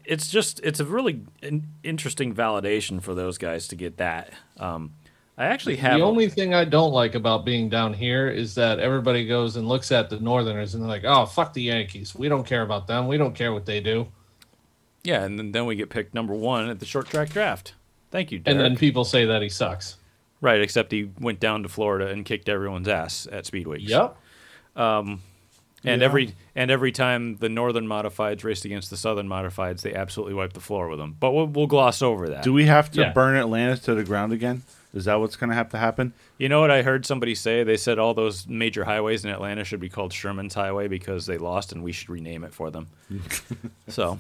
it's just it's a really in- interesting validation for those guys to get that. Um, I actually have The only thing I don't like about being down here is that everybody goes and looks at the Northerners and they're like, "Oh, fuck the Yankees. We don't care about them. We don't care what they do." yeah, and then, then we get picked number one at the short track draft. Thank you, Derek. And then people say that he sucks. right, except he went down to Florida and kicked everyone's ass at Speed Weeks. Yep. Um, and Yeah. every and every time the northern modifieds raced against the southern modifieds, they absolutely wiped the floor with them. But we'll, we'll gloss over that. Do we have to Yeah. burn Atlanta to the ground again? Is that what's going to have to happen? You know what I heard somebody say? They said all those major highways in Atlanta should be called Sherman's Highway because they lost and we should rename it for them. [laughs] so,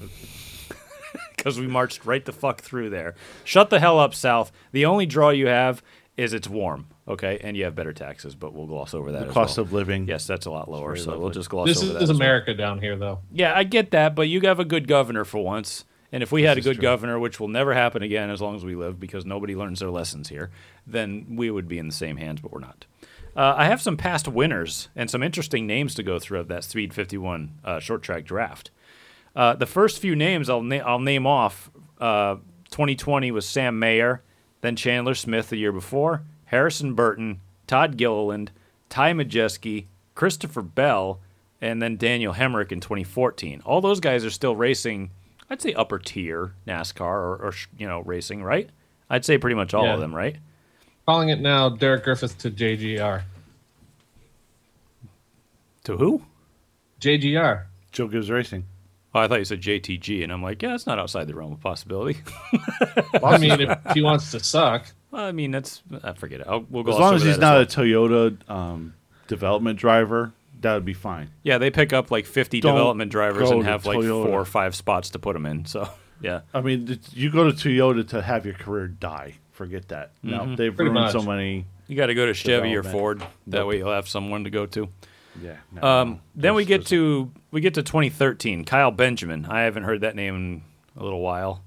[laughs] because we marched right the fuck through there. Shut the hell up, South. The only draw you have is it's warm, okay? And you have better taxes, but we'll gloss over that The as cost well. of living. Yes, that's a lot lower, very so we'll just gloss This over is, that. is as well. America down here though. Yeah, I get that, but you have a good governor for once. And if we had a good true. governor, which will never happen again as long as we live because nobody learns their lessons here, then we would be in the same hands, but we're not. Uh, I have some past winners and some interesting names to go through of that Speed 51 uh, short track draft. Uh, the first few names I'll, na- I'll name off uh, 2020 was Sam Mayer, then Chandler Smith the year before, Harrison Burton, Todd Gilliland, Ty Majeski, Christopher Bell, and then Daniel Hemric in 2014. All those guys are still racing, I'd say upper tier NASCAR or, or you know racing, right? I'd say pretty much all Yeah. of them, right? Calling it now Derek Griffith to JGR. To who? JGR. Joe Gibbs Racing. Oh, I thought you said JTG, and I'm like, yeah, it's not outside the realm of possibility. [laughs] I mean, if he wants to suck, I mean, that's I forget it. I'll, we'll go As long as he's that not well. a Toyota um, development driver, that would be fine. Yeah, they pick up like 50 Don't development drivers and have like Toyota. four or five spots to put them in. So, yeah. I mean, you go to Toyota to have your career die. Forget that. No, they've Pretty ruined so many. You got to go to Chevy or Ford. That Nope. way you'll have someone to go to. Yeah. no, Um, then we get to we get to 2013. Kyle Benjamin. I haven't heard that name in a little while.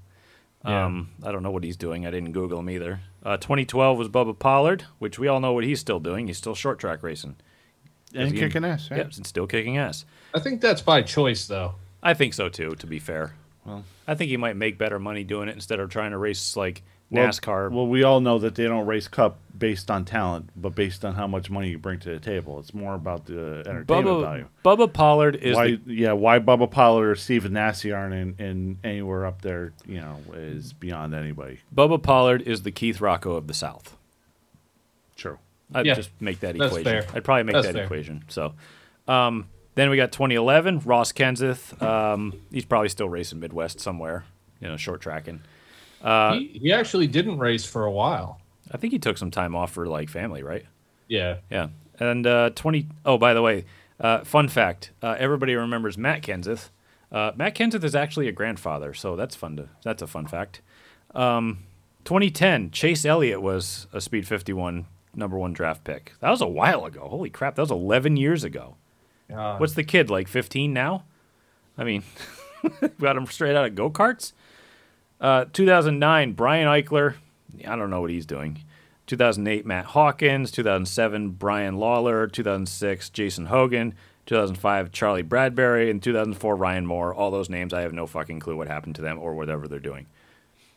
Yeah. Um, I don't know what he's doing. I didn't Google him either. Uh, 2012 was Bubba Pollard, which we all know what he's still doing. He's still short track racing. and he- kicking ass. Right? Yep, and still kicking ass. I think that's by choice, though. I think so too. To be fair, Well- I think he might make better money doing it instead of trying to race like Well- NASCAR. Well, we all know that they don't race Cup based on talent, but based on how much money you bring to the table. It's more about the entertainment Bubba, value. Bubba Pollard is Why? the, yeah. Why Bubba Pollard or Steven Nasse aren't in, in anywhere up there? You know, is beyond anybody. Bubba Pollard is the Keith Rocco of the South. True. I'd Yeah, just make that that's equation. fair. I'd probably make That's that fair. equation. So, um, then we got 2011, Ross Kenseth. Um, he's probably still racing Midwest somewhere, you know, short tracking. Uh, he, he actually didn't race for a while. I think he took some time off for like family, right? Yeah. Yeah. And uh, 20. Oh, by the way, uh, fun fact: uh, everybody remembers Matt Kenseth. Uh, Matt Kenseth is actually a grandfather, so that's fun to. That's a fun fact. Um, 2010, Chase Elliott was a Speed 51 number one draft pick. That was a while ago. Holy crap, that was 11 years ago. What's the kid like? 15 now? I mean, [laughs] got him straight out of go karts. Uh, 2009, Brian Ickler. I don't know what he's doing. 2008, Matt Hawkins. 2007, Brian Lawler. 2006, Jason Hogan. 2005, Charlie Bradbury. And 2004, Ryan Moore. All those names, I have no fucking clue what happened to them or whatever they're doing.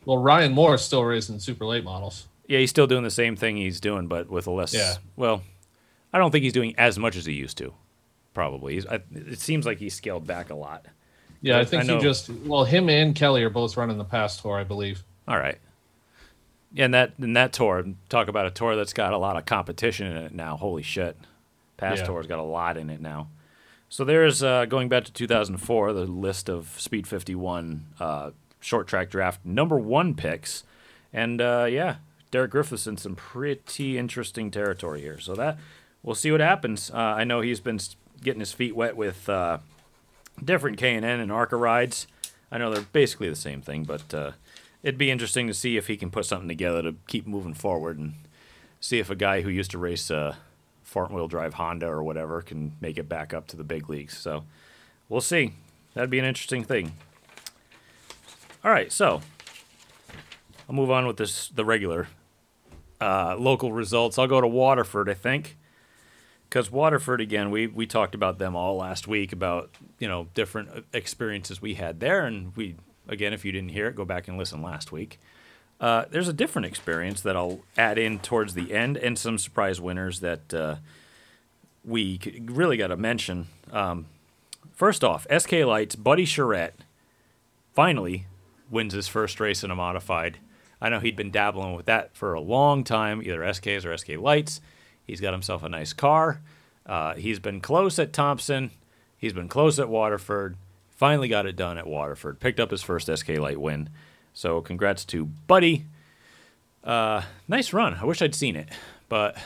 Well, Ryan Moore is still racing super late models. Yeah, he's still doing the same thing he's doing, but with a less. Yeah. Well, I don't think he's doing as much as he used to. Probably. He's, I, it seems like he's scaled back a lot. Yeah, I- think I he just well, him and Kelly are both running the PASS tour, I believe. All right. And that and that tour, talk about a tour that's got a lot of competition in it now. Holy shit. PASS Yeah. tour's got a lot in it now. So there's uh, going back to 2004, the list of Speed 51 uh, short track draft number one picks, and uh, yeah, Derek Griffith's in some pretty interesting territory here. So that we'll see what happens. Uh, I know he's been getting his feet wet with uh, different K and N and Arca rides. I know they're basically the same thing, but uh, it'd be interesting to see if he can put something together to keep moving forward and see if a guy who used to race a front wheel drive Honda or whatever can make it back up to the big leagues. So we'll see. That'd be an interesting thing. All right, so I'll move on with this the regular uh, local results. I'll go to Waterford, I think because Waterford again, we we talked about them all last week about you know different uh, experiences we had there, and we again, if you didn't hear it, go back and listen last week. Uh, there's a different experience that I'll add in towards the end, and some surprise winners that uh, we really got to mention. Um, first off, SK Lights, Buddy Charette finally wins his first race in a modified. I know he'd been dabbling with that for a long time, either SKs or SK Lights. He's got himself a nice car. Uh, he's been close at Thompson. He's been close at Waterford. Finally got it done at Waterford. Picked up his first SK Light win. So congrats to Buddy. Uh, nice run. I wish I'd seen it, but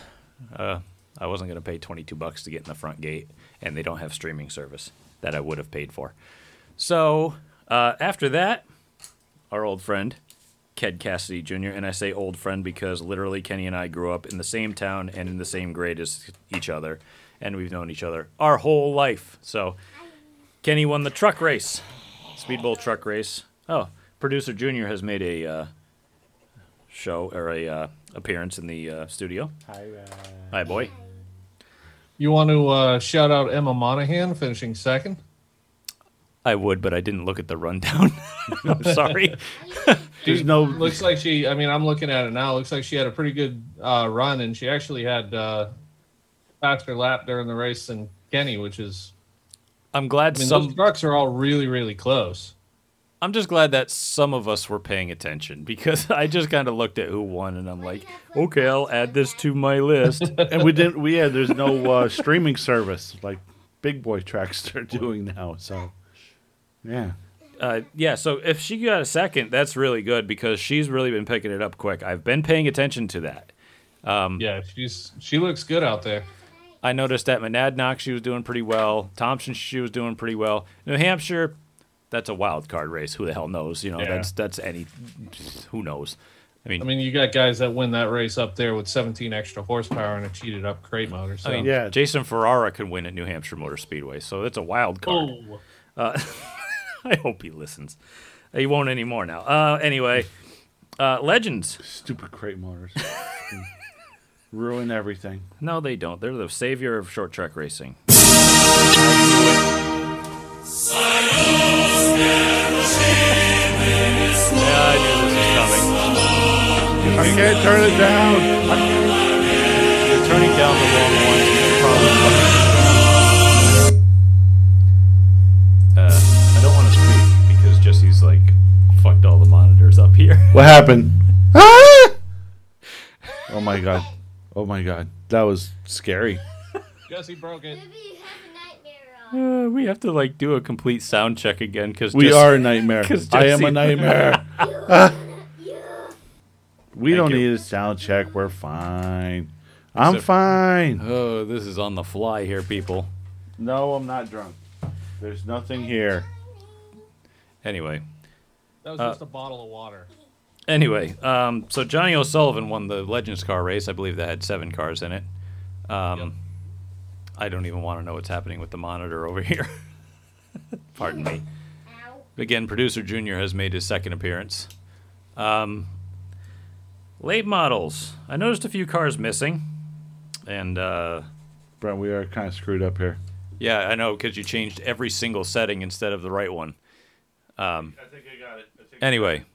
uh, I wasn't going to pay 22 bucks to get in the front gate, and they don't have streaming service that I would have paid for. So uh, after that, our old friend Ken Cassidy Jr. And I say old friend because literally Kenny and I grew up in the same town and in the same grade as each other, and we've known each other our whole life. So Kenny won the truck race, Speedbowl truck race. Oh, producer Junior has made a uh, show or a uh, appearance in the uh, studio. Hi, hi, boy. You want to uh, shout out Emma Monahan finishing second? I would, but I didn't look at the rundown. [laughs] I'm [laughs] sorry. [laughs] There's no. Looks like she. I mean, I'm looking at it now. Looks like she had a pretty good uh, run, and she actually had uh, faster lap during the race than Kenny, which is. I'm glad I mean, some those trucks are all really, really close. I'm just glad that some of us were paying attention because I just kind of looked at who won and I'm like, okay, I'll add this to my list. and we didn't. We had there's no uh, streaming service like big boy tracks are doing now. So, yeah. uh, yeah, so if she got a second, that's really good because she's really been picking it up quick. I've been paying attention to that. Yeah, she's she looks good out there. I noticed that Monadnock, she was doing pretty well. Thompson, she was doing pretty well. New Hampshire, that's a wild card race. Who the hell knows? You know, Yeah. that's that's any. Who knows? I mean, I mean, you got guys that win that race up there with 17 extra horsepower and a cheated up crate motor. So. I mean, Yeah. Jason Ferrara could win at New Hampshire Motor Speedway, so it's a wild card. oh, [laughs] [laughs] I hope he listens. He won't anymore now. Uh, anyway, uh, legends. Stupid crate motors. [laughs] Ruin everything. No, they don't. They're the savior of short track racing. Yeah, I knew this was coming. I can't turn it down. You're turning down the wrong one. Probably What happened? Ah! [laughs] Oh my god. Oh my god. That was scary. Jesse broke it. Maybe you have a nightmare on. Uh, we have to like do a complete sound check again because We are a nightmare. [laughs] 'cause I am Jesse- a nightmare. [laughs] Ah. We Thank don't you. need a sound check. We're fine. I'm Except- fine. Oh, this is on the fly here, people. No, I'm not drunk. There's nothing here. Anyway, That was Uh, just a bottle of water. Anyway, um, so Johnny O'Sullivan won the Legends car race. I believe that had seven cars in it. Um, Yep. I don't even want to know what's happening with the monitor over [laughs] here. Pardon me. Again, producer Junior has made his second appearance. Um, late models. I noticed a few cars missing, and uh, Brent, we are kind of screwed up here. yeah, I know because you changed every single setting instead of the right one. Um, I think I got it. I think, anyway,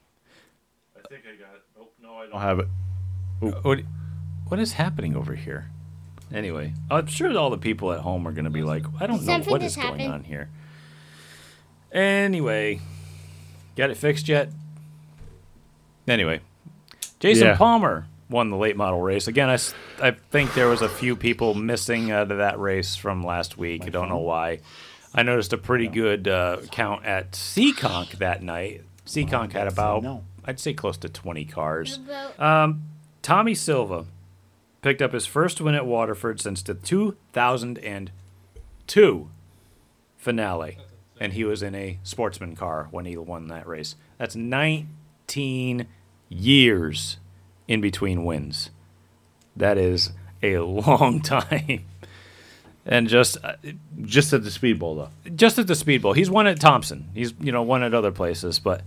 I think I got it. Oh, no, I don't have it. what what is happening over here? Anyway, I'm sure all the people at home are going to be like, I don't know Something what is just going happened. on here. Anyway, got it fixed yet? Anyway, Jason Yeah. Palmer won the late model race. Again, I, s- I think there was a few people missing out of that race from last week. I don't know why. I noticed a pretty good uh, count at Seekonk that night. Seekonk had about, no. I'd say close to 20 cars. Um, Tommy Silva picked up his first win at Waterford since the 2002 finale, and he was in a sportsman car when he won that race. That's 19 years in between wins. That is a [laughs] long time. And just uh, Just at the Speedbowl, though. just at the Speedbowl. He's won at Thompson. He's you know won at other places, but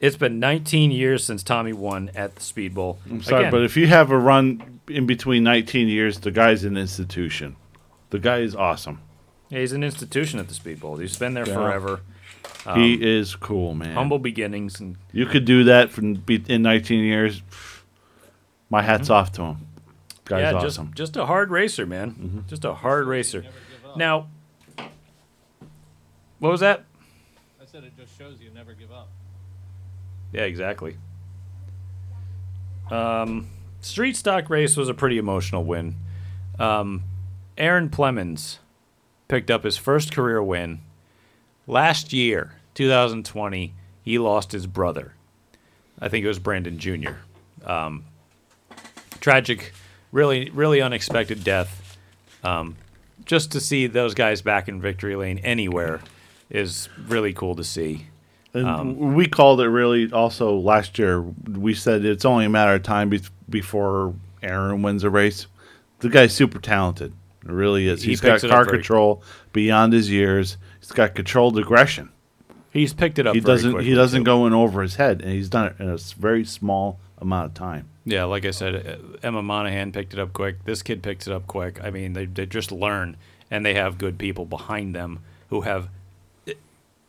it's been 19 years since Tommy won at the Speedbowl. I'm sorry, Again, but if you have a run in between 19 years, the guy's an institution. The guy is awesome. Yeah, he's an institution at the Speed Bowl. He's been there Yeah. forever. he is cool, man. Humble beginnings, and You could do that for be- in 19 years. My hat's off to him. Guy's Mm-hmm. yeah, awesome. just just a hard racer, man. Just a hard racer. Now, what was that? I said it just shows you never give up. Yeah, exactly. Um, street stock race was a pretty emotional win. Um, Aaron Plemons picked up his first career win. Last year, 2020, he lost his brother. I think it was Brandon Jr. Um, tragic, really, really unexpected death. Um, just to see those guys back in victory lane anywhere is really cool to see. And Um, we called it really also last year. We said it's only a matter of time be- before Aaron wins a race. The guy's super talented. It really is. He He's got picks it up car control beyond his years. He's got controlled aggression. He's picked it up. He doesn't. quickly, He doesn't too. go in over his head, and he's done it in a very small amount of time. Yeah, like I said, uh, Emma Monahan picked it up quick. This kid picks it up quick. I mean, they they just learn, and they have good people behind them who have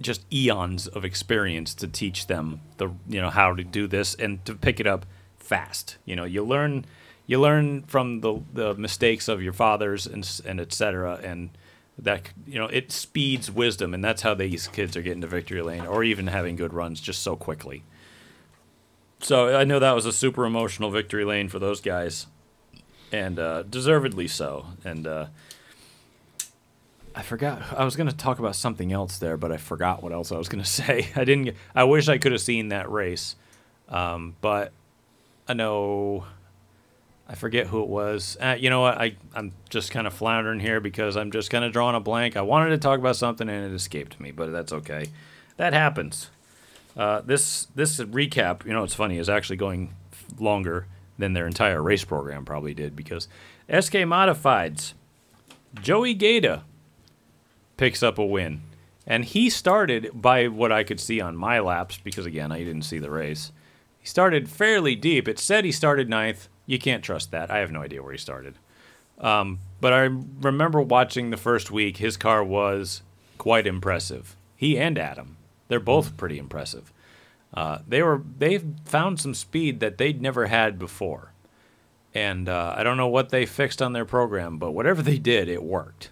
just eons of experience to teach them the you know how to do this and to pick it up fast. You know, you learn you learn from the the mistakes of your fathers and and et cetera, and that you know it speeds wisdom, and that's how these kids are getting to victory lane or even having good runs just so quickly. So I know that was a super emotional victory lane for those guys, and uh, deservedly so. And uh, I forgot I was going to talk about something else there, but I forgot what else I was going [laughs] to say. I didn't. I wish I could have seen that race, um, but I know. I forget who it was. Uh, you know what? I I'm just kind of floundering here because I'm just kind of drawing a blank. I wanted to talk about something and it escaped me, but that's okay. That happens. Uh, this this recap, you know, it's funny, is actually going longer than their entire race program probably did because SK Modifieds, Joey Gata picks up a win, and he started by what I could see on my laps because again I didn't see the race. He started fairly deep. It said he started ninth. You can't trust that. I have no idea where he started. Um, but I remember watching the first week. His car was quite impressive. He and Adam, they're both pretty impressive. Uh, they were they found some speed that they'd never had before, and uh, I don't know what they fixed on their program, but whatever they did, it worked.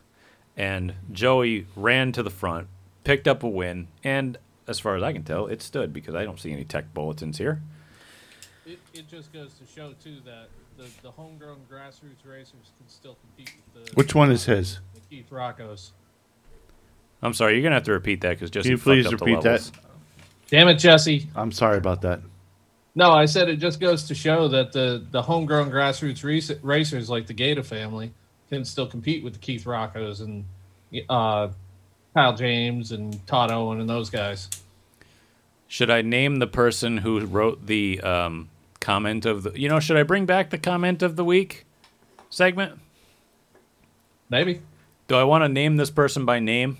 And Joey ran to the front, picked up a win, and as far as I can tell, it stood because I don't see any tech bulletins here. It, it just goes to show too that the, the homegrown grassroots racers can still compete with the, Which one is his? Keith Rocco's. I'm sorry, you're gonna have to repeat that because Jesse Can you please up repeat that? Damn it, Jesse. I'm sorry about that. No, I said it just goes to show that the, the homegrown grassroots race, racers like the Gata family can still compete with the Keith Rocco's and uh, Kyle James and Todd Owen and those guys. Should I name the person who wrote the um, comment of the? You know, should I bring back the comment of the week segment? Maybe. Do I want to name this person by name?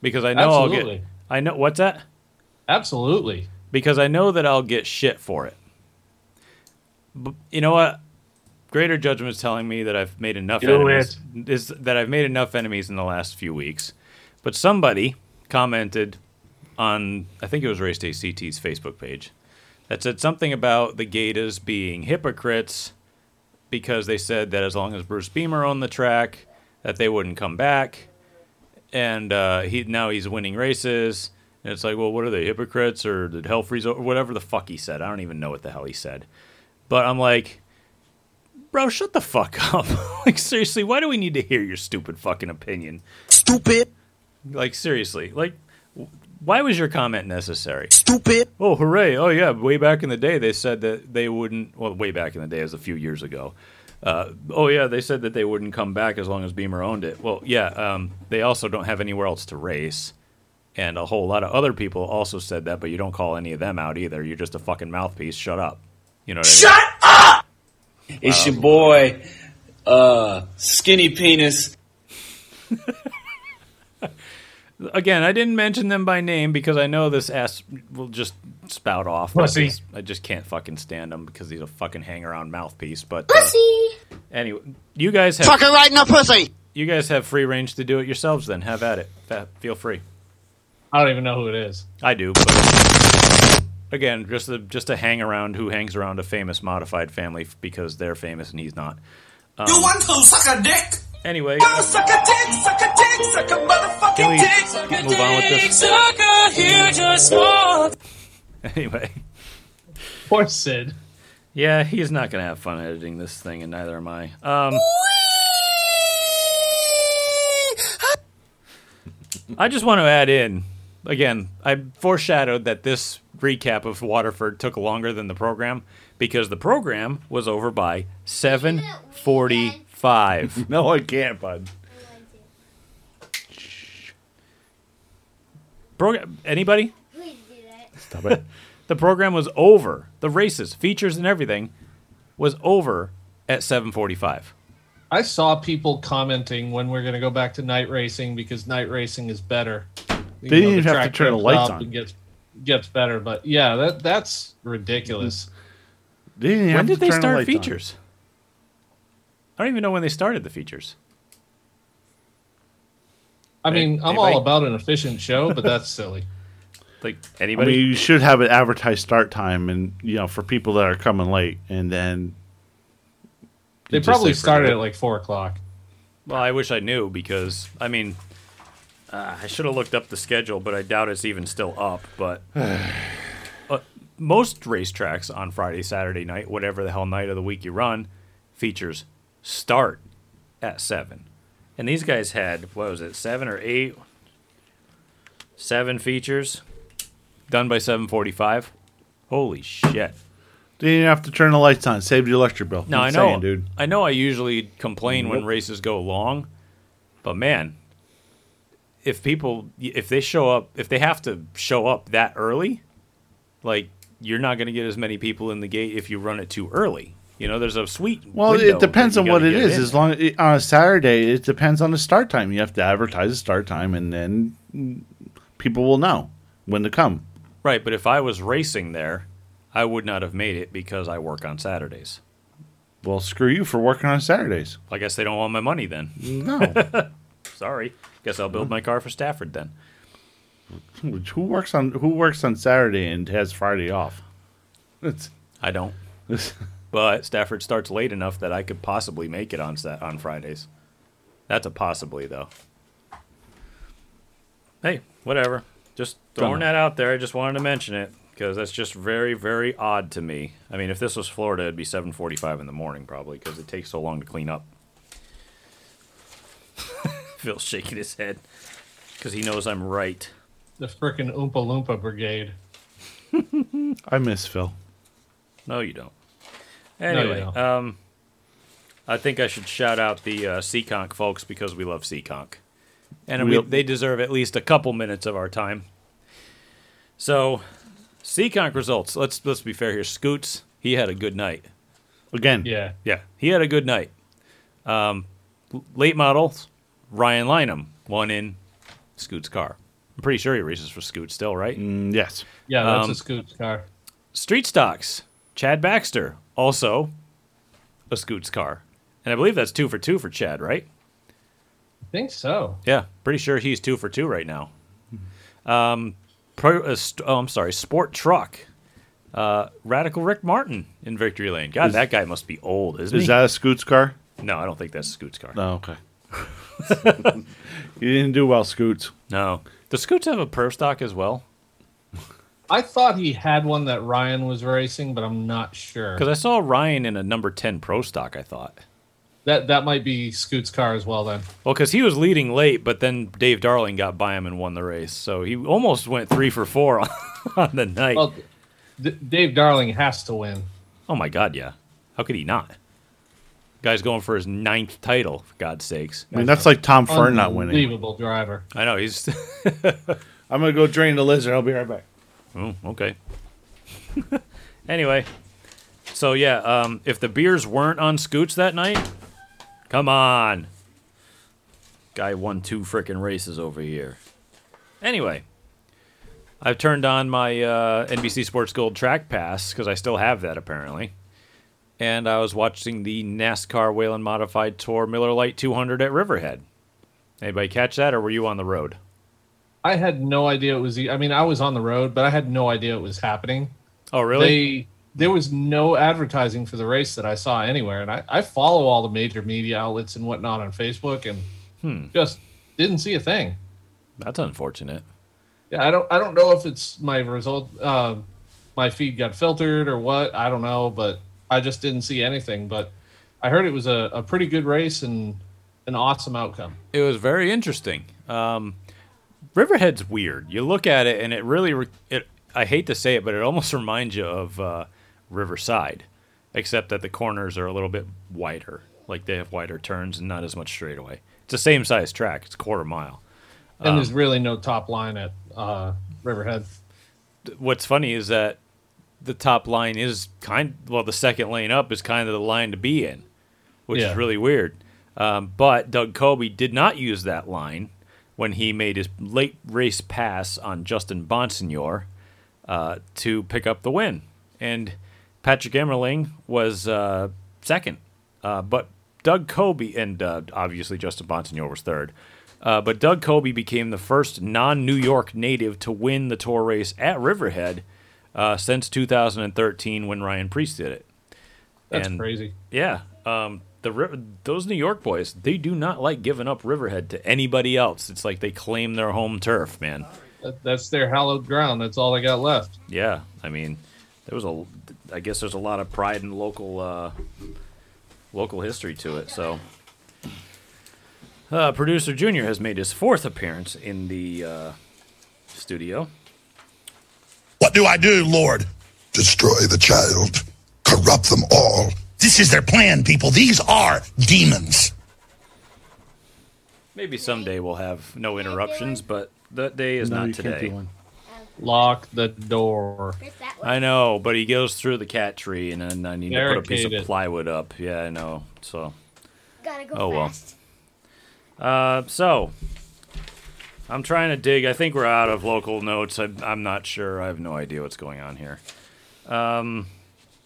Because I know I'll get. I know what's that? Absolutely. Because I know that I'll get shit for it. But you know what? Greater judgment is telling me that I've made enough Do enemies. Is that I've made enough enemies in the last few weeks. But somebody commented on I think it was Race Day CT's Facebook page that said something about the Gators being hypocrites because they said that as long as Bruce Bemer owned the track, that they wouldn't come back, and uh, he now he's winning races. And it's like, well, what are they hypocrites or did hell freeze over? Whatever the fuck he said, I don't even know what the hell he said. But I'm like, bro, shut the fuck [laughs] up. like seriously, why do we need to hear your stupid fucking opinion? Stupid. Like seriously, like why was your comment necessary? Stupid. Oh, hooray! Oh yeah, way back in the day they said that they wouldn't. Well, way back in the day, it was a few years ago. Uh, oh yeah, they said that they wouldn't come back as long as Bemer owned it. Well, yeah, um, they also don't have anywhere else to race, and a whole lot of other people also said that, but you don't call any of them out either. You're just a fucking mouthpiece. Shut up. You know what I mean? It's your boy, uh, Skinny Penis. [laughs] Again, I didn't mention them by name because I know this ass will just spout off. I Pussy. just, I just can't fucking stand him because he's a fucking hang around mouthpiece. But uh, Pussy. anyway, you guys have Fucker right in the pussy. you guys have free range to do it yourselves. Then have at it. Feel free. I don't even know who it is. I do. But again, just a, just a hang around who hangs around a famous modified family because they're famous and he's not. you want to suck a dick? Anyway, Suck a dick, suck a dick, suck a motherfucking can we dick. move on with this? Sucker, here just walk. Anyway, Poor Sid. yeah, he's not gonna have fun editing this thing, and neither am I. Um, I just want to add in again. I foreshadowed that this recap of Waterford took longer than the program because the program was over by seven forty-five. [laughs] No, I can't, bud. Program anybody? Please do that. Stop it. [laughs] The program was over. The races, features, and everything was over at seven forty-five. I saw people commenting when we're going to go back to night racing because night racing is better. You They didn't the even have to turn the lights up on. and Gets, gets better, but yeah, that that's ridiculous. They didn't have When did to they turn the start on. features? I don't even know when they started the features. I mean, I'm Anybody? all about an efficient show, but that's [laughs] silly. Like I anybody? mean, you should have an advertised start time, and you know, for people that are coming late, and then They probably started at like four o'clock. Well, I wish I knew because I mean, uh, I should have looked up the schedule, but I doubt it's even still up. But [sighs] uh, most racetracks on Friday, Saturday night, whatever the hell night of the week you run, features start at seven, and these guys had what was it, seven or eight, seven features done by seven forty-five. Holy shit! Didn't have to turn the lights on. Saved your electric bill. No, I know, saying, dude. I know. I usually complain when races go long, but man, if people if they show up, if they have to show up that early, like you're not going to get as many people in the gate if you run it too early. You know, there's a sweet. Well, it depends on what it is. in. As long on a Saturday, it depends on the start time. You have to advertise the start time, and then people will know when to come. right, but if I was racing there, I would not have made it because I work on Saturdays. Well, screw you for working on Saturdays. I guess they don't want my money then. No, [laughs] Sorry. Guess I'll build my car for Stafford then. who works on who works on Saturday and has Friday off? It's, I don't. But Stafford starts late enough that I could possibly make it on Sat on Fridays. That's a possibly though. Hey, whatever. Just throwing that out there. I just wanted to mention it because that's just very, very odd to me. I mean, if this was Florida, it'd be 7:45 in the morning probably because it takes so long to clean up. [laughs] Phil's shaking his head because he knows I'm right. The frickin' Oompa Loompa Brigade. [laughs] I miss Phil. No, you don't. you Anyway, don't. um, I think I should shout out the uh, Seekonk folks because we love Seekonk, and we, they deserve at least a couple minutes of our time. So, Seekonk results. Let's let's be fair here. Scoots, he had a good night. Again, Yeah. Yeah, he had a good night. Um, late models, Ryan Lynham won in Scoot's car. I'm pretty sure he races for Scoot still, right? Mm, yes. Yeah, that's Um, a Scoot's car. Street Stocks, Chad Baxter, also a Scoots car. And I believe that's two for two for Chad, right? I think so. Yeah, pretty sure he's two for two right now. Um, pro, uh, st- oh, I'm sorry, Sport Truck, uh, Radical Rick Martin in Victory Lane. God, Is- that guy must be old, isn't Is he? that a Scoots car? no, I don't think that's Scoots' car. No, okay. [laughs] [laughs] you didn't do well, Scoots. No. Does Scoots have a Pro Stock as well? I thought he had one that Ryan was racing, but I'm not sure. Because I saw Ryan in a number 10 Pro Stock, I thought. That that might be Scoot's car as well. Then Well, because he was leading late, but then Dave Darling got by him and won the race. So he almost went three for four on, [laughs] on the night. well, D- Dave Darling has to win. oh my God, yeah. How could he not? Guy's going for his ninth title, for God's sakes. I mean, that's like Tom Fearn not winning. Unbelievable driver. I know he's. [laughs] I'm gonna go drain the lizard. I'll be right back. oh, okay. [laughs] anyway, so yeah, um, if the beers weren't on Scoots that night, come on. Guy won two frickin' races over here. Anyway, I've turned on my uh, NBC Sports Gold Track Pass because I still have that apparently. And I was watching the NASCAR Whelen Modified Tour Miller Lite 200 at Riverhead. Anybody catch that, or were you on the road? I had no idea it was. I mean, I was on the road, but I had no idea it was happening. Oh, really? They there was no advertising for the race that I saw anywhere, and I, I follow all the major media outlets and whatnot on Facebook, and Hmm. just didn't see a thing. That's unfortunate. Yeah, I don't I don't know if it's my result, uh, my feed got filtered or what. I don't know, but I just didn't see anything. But I heard it was a, a pretty good race and an awesome outcome. It was very interesting. Um, Riverhead's weird. You look at it, and it really, re- it. I hate to say it, but it almost [laughs] reminds you of uh, Riverside, except that the corners are a little bit wider. Like they have wider turns and not as much straightaway. It's the same size track. It's a quarter mile. And there's really no top line at uh, Riverhead. What's funny is that the top line is kind. Well, the second lane up is kind of the line to be in, which Yeah. is really weird. Um, but Doug Coby did not use that line when he made his late race pass on Justin Bonsignore uh, to pick up the win. And Patrick Emmerling was uh, second. Uh, but Doug Coby, and uh, obviously Justin Bonsignore was third. Uh, but Doug Coby became the first non New York native to win the tour race at Riverhead uh, since 2013 when Ryan Preece did it. That's And- crazy. Yeah. Um, the those New York boys, they do not like giving up Riverhead to anybody else. It's like they claim their home turf, man. That's their hallowed ground. That's all they got left. Yeah, I mean, there was a, I guess there's a lot of pride in local, uh, local history to it. So, uh, producer Junior has made his fourth appearance in the uh, studio. What do I do, Lord? Destroy the child, corrupt them all. This is their plan, people. These are demons. Maybe someday we'll have no interruptions, but that day is No, not today. Lock the door. Chris, that way. I know, but he goes through the cat tree, and then I need to put a piece Barricade of plywood up. Yeah, I know. So, Gotta go Oh, well. uh, so I'm trying to dig. I think we're out of local notes. I, I'm not sure. I have no idea what's going on here. Um,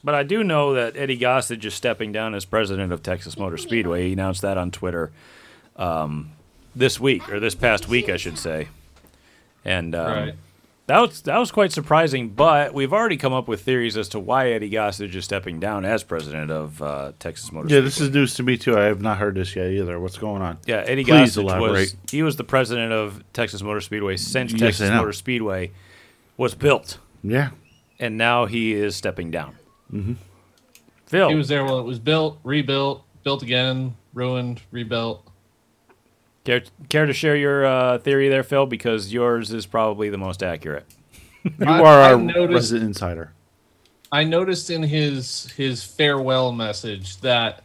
but I do know that Eddie Gossage is stepping down as president of Texas Motor Speedway. He announced that on Twitter um, this week, or this past week, I should say. And um, Right. That was that was quite surprising. But we've already come up with theories as to why Eddie Gossage is stepping down as president of uh, Texas Motor. Yeah, this is news to me too. I have not heard this yet either. What's going on? Yeah, Eddie Please Gossage was elaborate. he was the president of Texas Motor Speedway since Yes, Texas. Motor Speedway was built, Yeah. and now he is stepping down. Mm-hmm. Phil, He was there when it was built, rebuilt, built again, ruined, rebuilt. Care, care to share your uh, theory there, Phil? Because yours is probably the most accurate. [laughs] You I- are I our noticed- resident insider. I noticed in his his farewell message that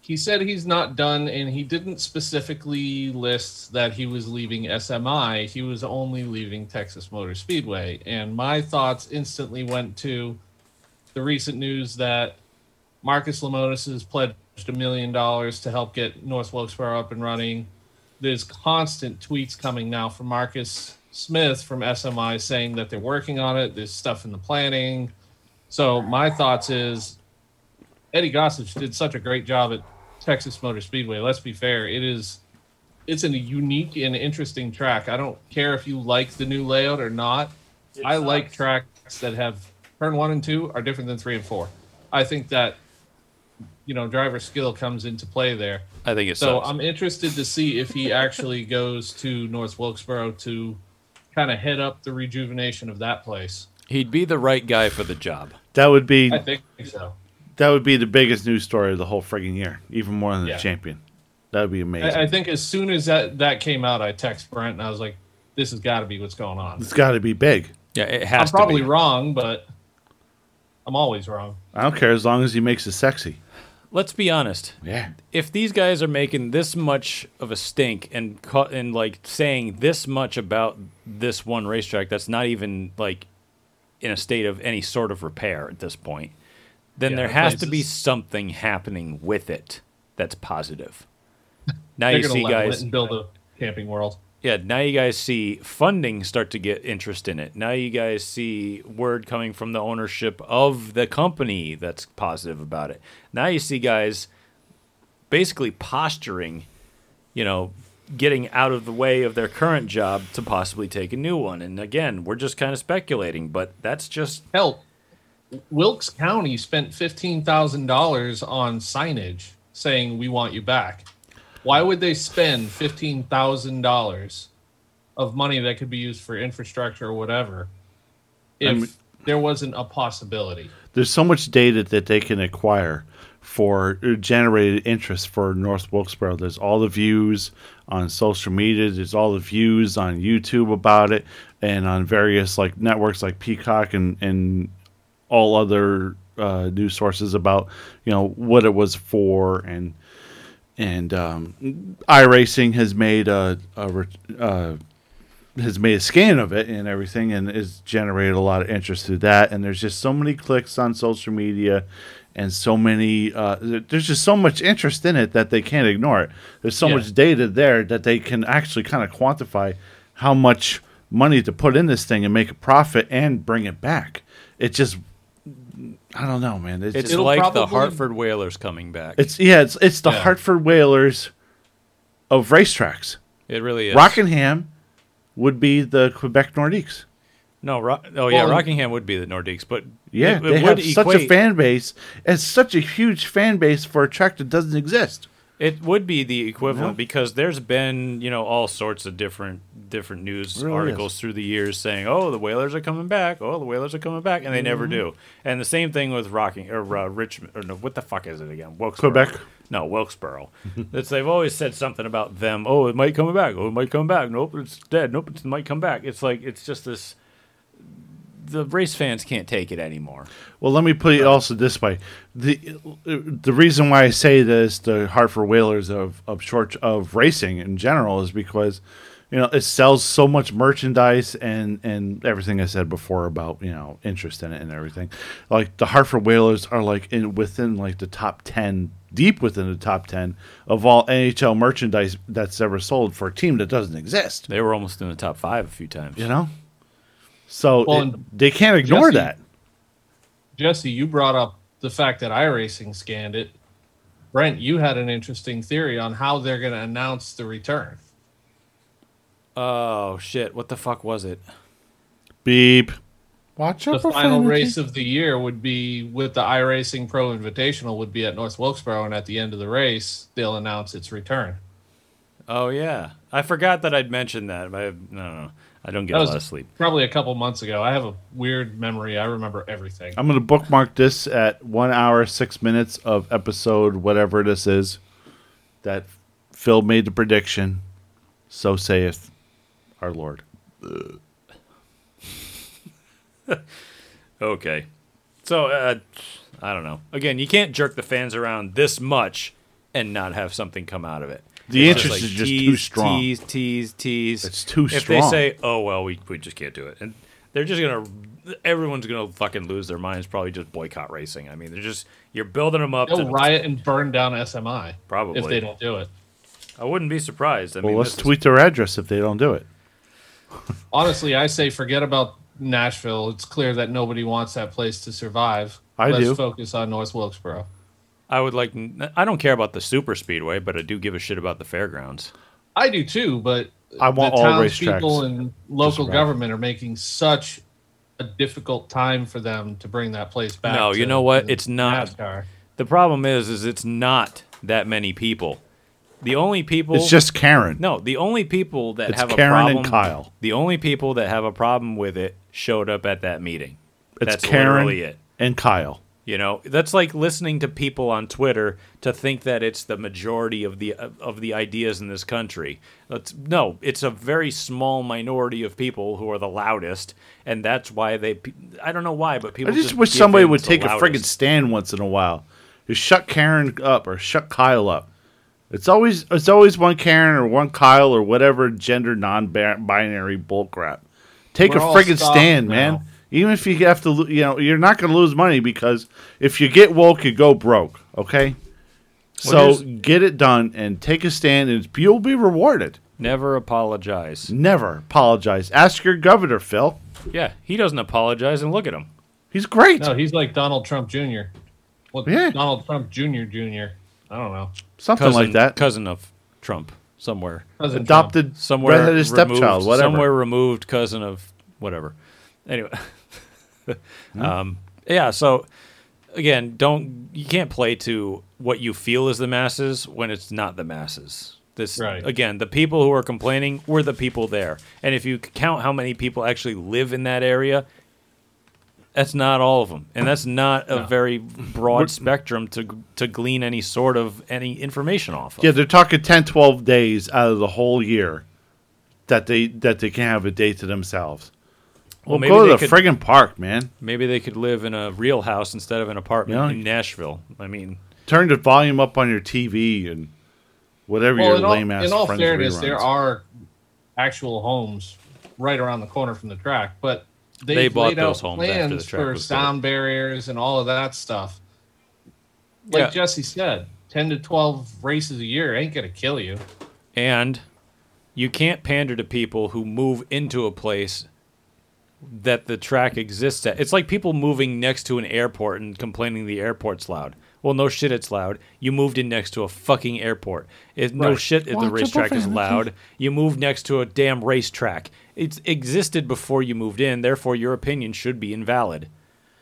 he said he's not done, and he didn't specifically list that he was leaving SMI. He was only leaving Texas Motor Speedway, and my thoughts instantly went to the recent news that Marcus Lemonis has pledged a million dollars to help get North Wilkesboro up and running. There's constant tweets coming now from Marcus Smith from SMI saying that they're working on it. There's stuff in the planning. So my thoughts is Eddie Gossage did such a great job at Texas Motor Speedway. Let's be fair; it is it's a unique and interesting track. I don't care if you like the new layout or not. I like tracks that have turn one and two are different than three and four. I think that you know driver skill comes into play there. I think it So sucks. I'm interested to see if he actually goes to North Wilkesboro to kind of head up the rejuvenation of that place. He'd be the right guy for the job. That would be I think so. that would be the biggest news story of the whole frigging year, even more than Yeah. the champion. That would be amazing. I, I think as soon as that that came out, I text Brent and I was like, "This has got to be what's going on." it's got to be big. Yeah, it has. I'm to probably be. wrong, but I'm always wrong. I don't care as long as he makes it sexy. Let's be honest. Yeah. if these guys are making this much of a stink and ca- and like saying this much about this one racetrack that's not even like in a state of any sort of repair at this point, then Yeah, there has to be something happening with it that's positive. [laughs] Now you see guys build a camping world. Yeah, now you guys see funding start to get interest in it. Now you guys see word coming from the ownership of the company that's positive about it. Now you see guys basically posturing, you know, getting out of the way of their current job to possibly take a new one. And again, we're just kind of speculating, but that's just Hell, Wilkes County spent fifteen thousand dollars on signage saying we want you back. Why would they spend fifteen thousand dollars of money that could be used for infrastructure or whatever if mean- there wasn't a possibility? There's so much data that they can acquire for uh, generated interest for North Wilkesboro. There's all the views on social media. There's all the views on YouTube about it, and on various like networks like Peacock and and all other uh, news sources about you know what it was for and and um, iRacing has made a, a uh, has made a scan of it and everything and has generated a lot of interest through that. And there's just so many clicks on social media and so many uh, there's just so much interest in it that they can't ignore it. There's so Yeah. much data there that they can actually kind of quantify how much money to put in this thing and make a profit and bring it back. It just i don't know man it's, it's just, It'll like the Hartford Whalers coming back. it's yeah it's it's the Yeah. hartford whalers of racetracks it really is. rockingham would be the quebec nordiques No, Ro- oh yeah, Well, Rockingham would be the Nordiques, but Yeah, it, it they would have such a fan base. It's such a huge fan base for a track that doesn't exist. It would be the equivalent because there's been, you know, all sorts of different different news Really articles is. through the years saying, "Oh, the Whalers are coming back. Oh, the Whalers are coming back," and they never Mhm. do. And the same thing with Rocking or uh, Richmond or no, what the fuck is it again? Wilkesboro. Quebec? No, Wilkesboro. [laughs] it's they've always said something about them. Oh, it might come back. Oh, it might come back. Nope, it's dead. Nope, it might come back. It's like it's just this. The race fans can't take it anymore. Well, let me put it also this way: the the reason why I say this, the Hartford Whalers of of short of racing in general, is because you know it sells so much merchandise and and everything I said before about you know interest in it and everything. Like the Hartford Whalers are like in within like the top ten, deep within the top ten of all NHL merchandise that's ever sold for a team that doesn't exist. They were almost in the top five a few times. You know, so Well, it- they can't ignore Jesse- that. Jesse, you brought up the fact that iRacing scanned it. Brent, you had an interesting theory on how they're going to announce the return. Oh shit! What the fuck was it? Beep. Watch The final race of the year would be with the iRacing Pro Invitational would be at North Wilkesboro, and at the end of the race, they'll announce its return. Oh yeah, I forgot that I'd mentioned that. I, no, no, I don't get That a was lot of sleep. Probably a couple months ago. I have a weird memory. I remember everything. I'm going to bookmark this at one hour, six minutes of episode, whatever this is, that Phil made the prediction. So saith our Lord. [laughs] Okay, so uh, I don't know. Again, you can't jerk the fans around this much and not have something come out of it. The It's interest is just tease, too strong. Tease, tease, tease. It's too if strong. If they say, "Oh well, we we just can't do it," and they're just gonna, everyone's gonna fucking lose their minds. Probably just boycott racing. I mean, they're just you're building them up. They'll to, riot and burn down SMI. Probably. if they don't do it. I wouldn't be surprised. I well, mean, let's this is- tweet their address if they don't do it. [laughs] Honestly, I say forget about Nashville. It's clear that nobody wants that place to survive. I Let's do. focus on North Wilkesboro. I would like. I don't care about the super speedway, but I do give a shit about the fairgrounds. I do too, but I want the all townspeople racetracks and local survive. government are making such a difficult time for them to bring that place back. no, you know what? It's not. NASCAR. The problem is, is it's not that many people. The only people. It's just Karen. No, the only people that It's have a Karen and. Kyle. The only people that have a problem with it showed up at that meeting. It's That's Karen literally it. and Kyle. You know, that's like listening to people on Twitter to think that it's the majority of the uh, of the ideas in this country. That's, no, it's a very small minority of people who are the loudest, and that's why they. I don't know why, but people. I just, just wish somebody would take a friggin' stand once in a while. Just shut Karen up or shut Kyle up. It's always it's always one Karen or one Kyle or whatever gender non-binary bullcrap. Take We're a friggin' stand, now. man. Even if you have to, you know, you're not going to lose money because if you get woke, you go broke. Okay, so here's- get it done and take a stand, and you'll be rewarded. Never apologize. Never apologize. Ask your governor, Phil. Yeah, he doesn't apologize, and look at him. He's great. No, he's like Donald Trump Jr. Well, Yeah. Donald Trump Jr. Jr. I don't know. Something cousin, like that. Cousin of Trump, somewhere. Cousin Adopted somewhere redheaded stepchild, whatever. somewhere removed cousin of whatever. Anyway, [laughs] [laughs] um, yeah. So again, don't you can't play to what you feel is the masses when it's not the masses. This Right. again, the people who are complaining were the people there, and if you count how many people actually live in that area. That's not all of them, and that's not a No. very broad spectrum to to glean any sort of any information off of. Yeah, they're talking 10, 12 days out of the whole year that they that they can have a day to themselves. Well, Well, maybe go to they the could- friggin' park, man. Maybe they could live in a real house instead of an apartment Yeah. in Nashville. I mean, Turn the volume up on your TV and whatever Well, your in all, lame ass in all friends fairness, reruns. there are actual homes right around the corner from the track, but they've They bought laid out those homes after the plans track for was built. sound barriers and all of that stuff. Like Yeah. Jesse said, ten to twelve races a year ain't gonna kill you. and you can't pander to people who move into a place that the track exists at. It's like people moving next to an airport and complaining the airport's loud. Well, no shit, it's loud. You moved in next to a fucking airport. It, No shit, if the racetrack is loud. You moved next to a damn racetrack. It's existed before you moved in. Therefore, your opinion should be invalid.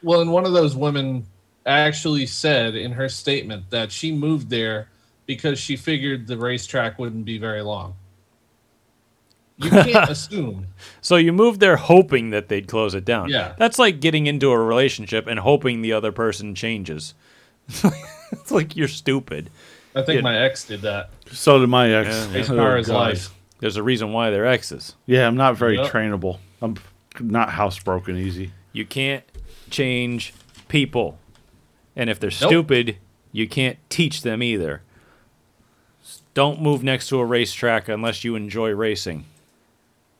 Well, and one of those women actually said in her statement that she moved there because she figured the racetrack wouldn't be very long. You can't [laughs] assume. So you moved there hoping that they'd close it down. Yeah. That's like getting into a relationship and hoping the other person changes. [laughs] it's like you're stupid. I think Yeah. my ex did that. So did my ex. Yeah, As Oh, far as oh, life. There's a reason why they're exes. Yeah, I'm not very Yep. trainable. I'm not housebroken easy. You can't change people. And if they're Nope. stupid, you can't teach them either. Don't move next to a racetrack unless you enjoy racing.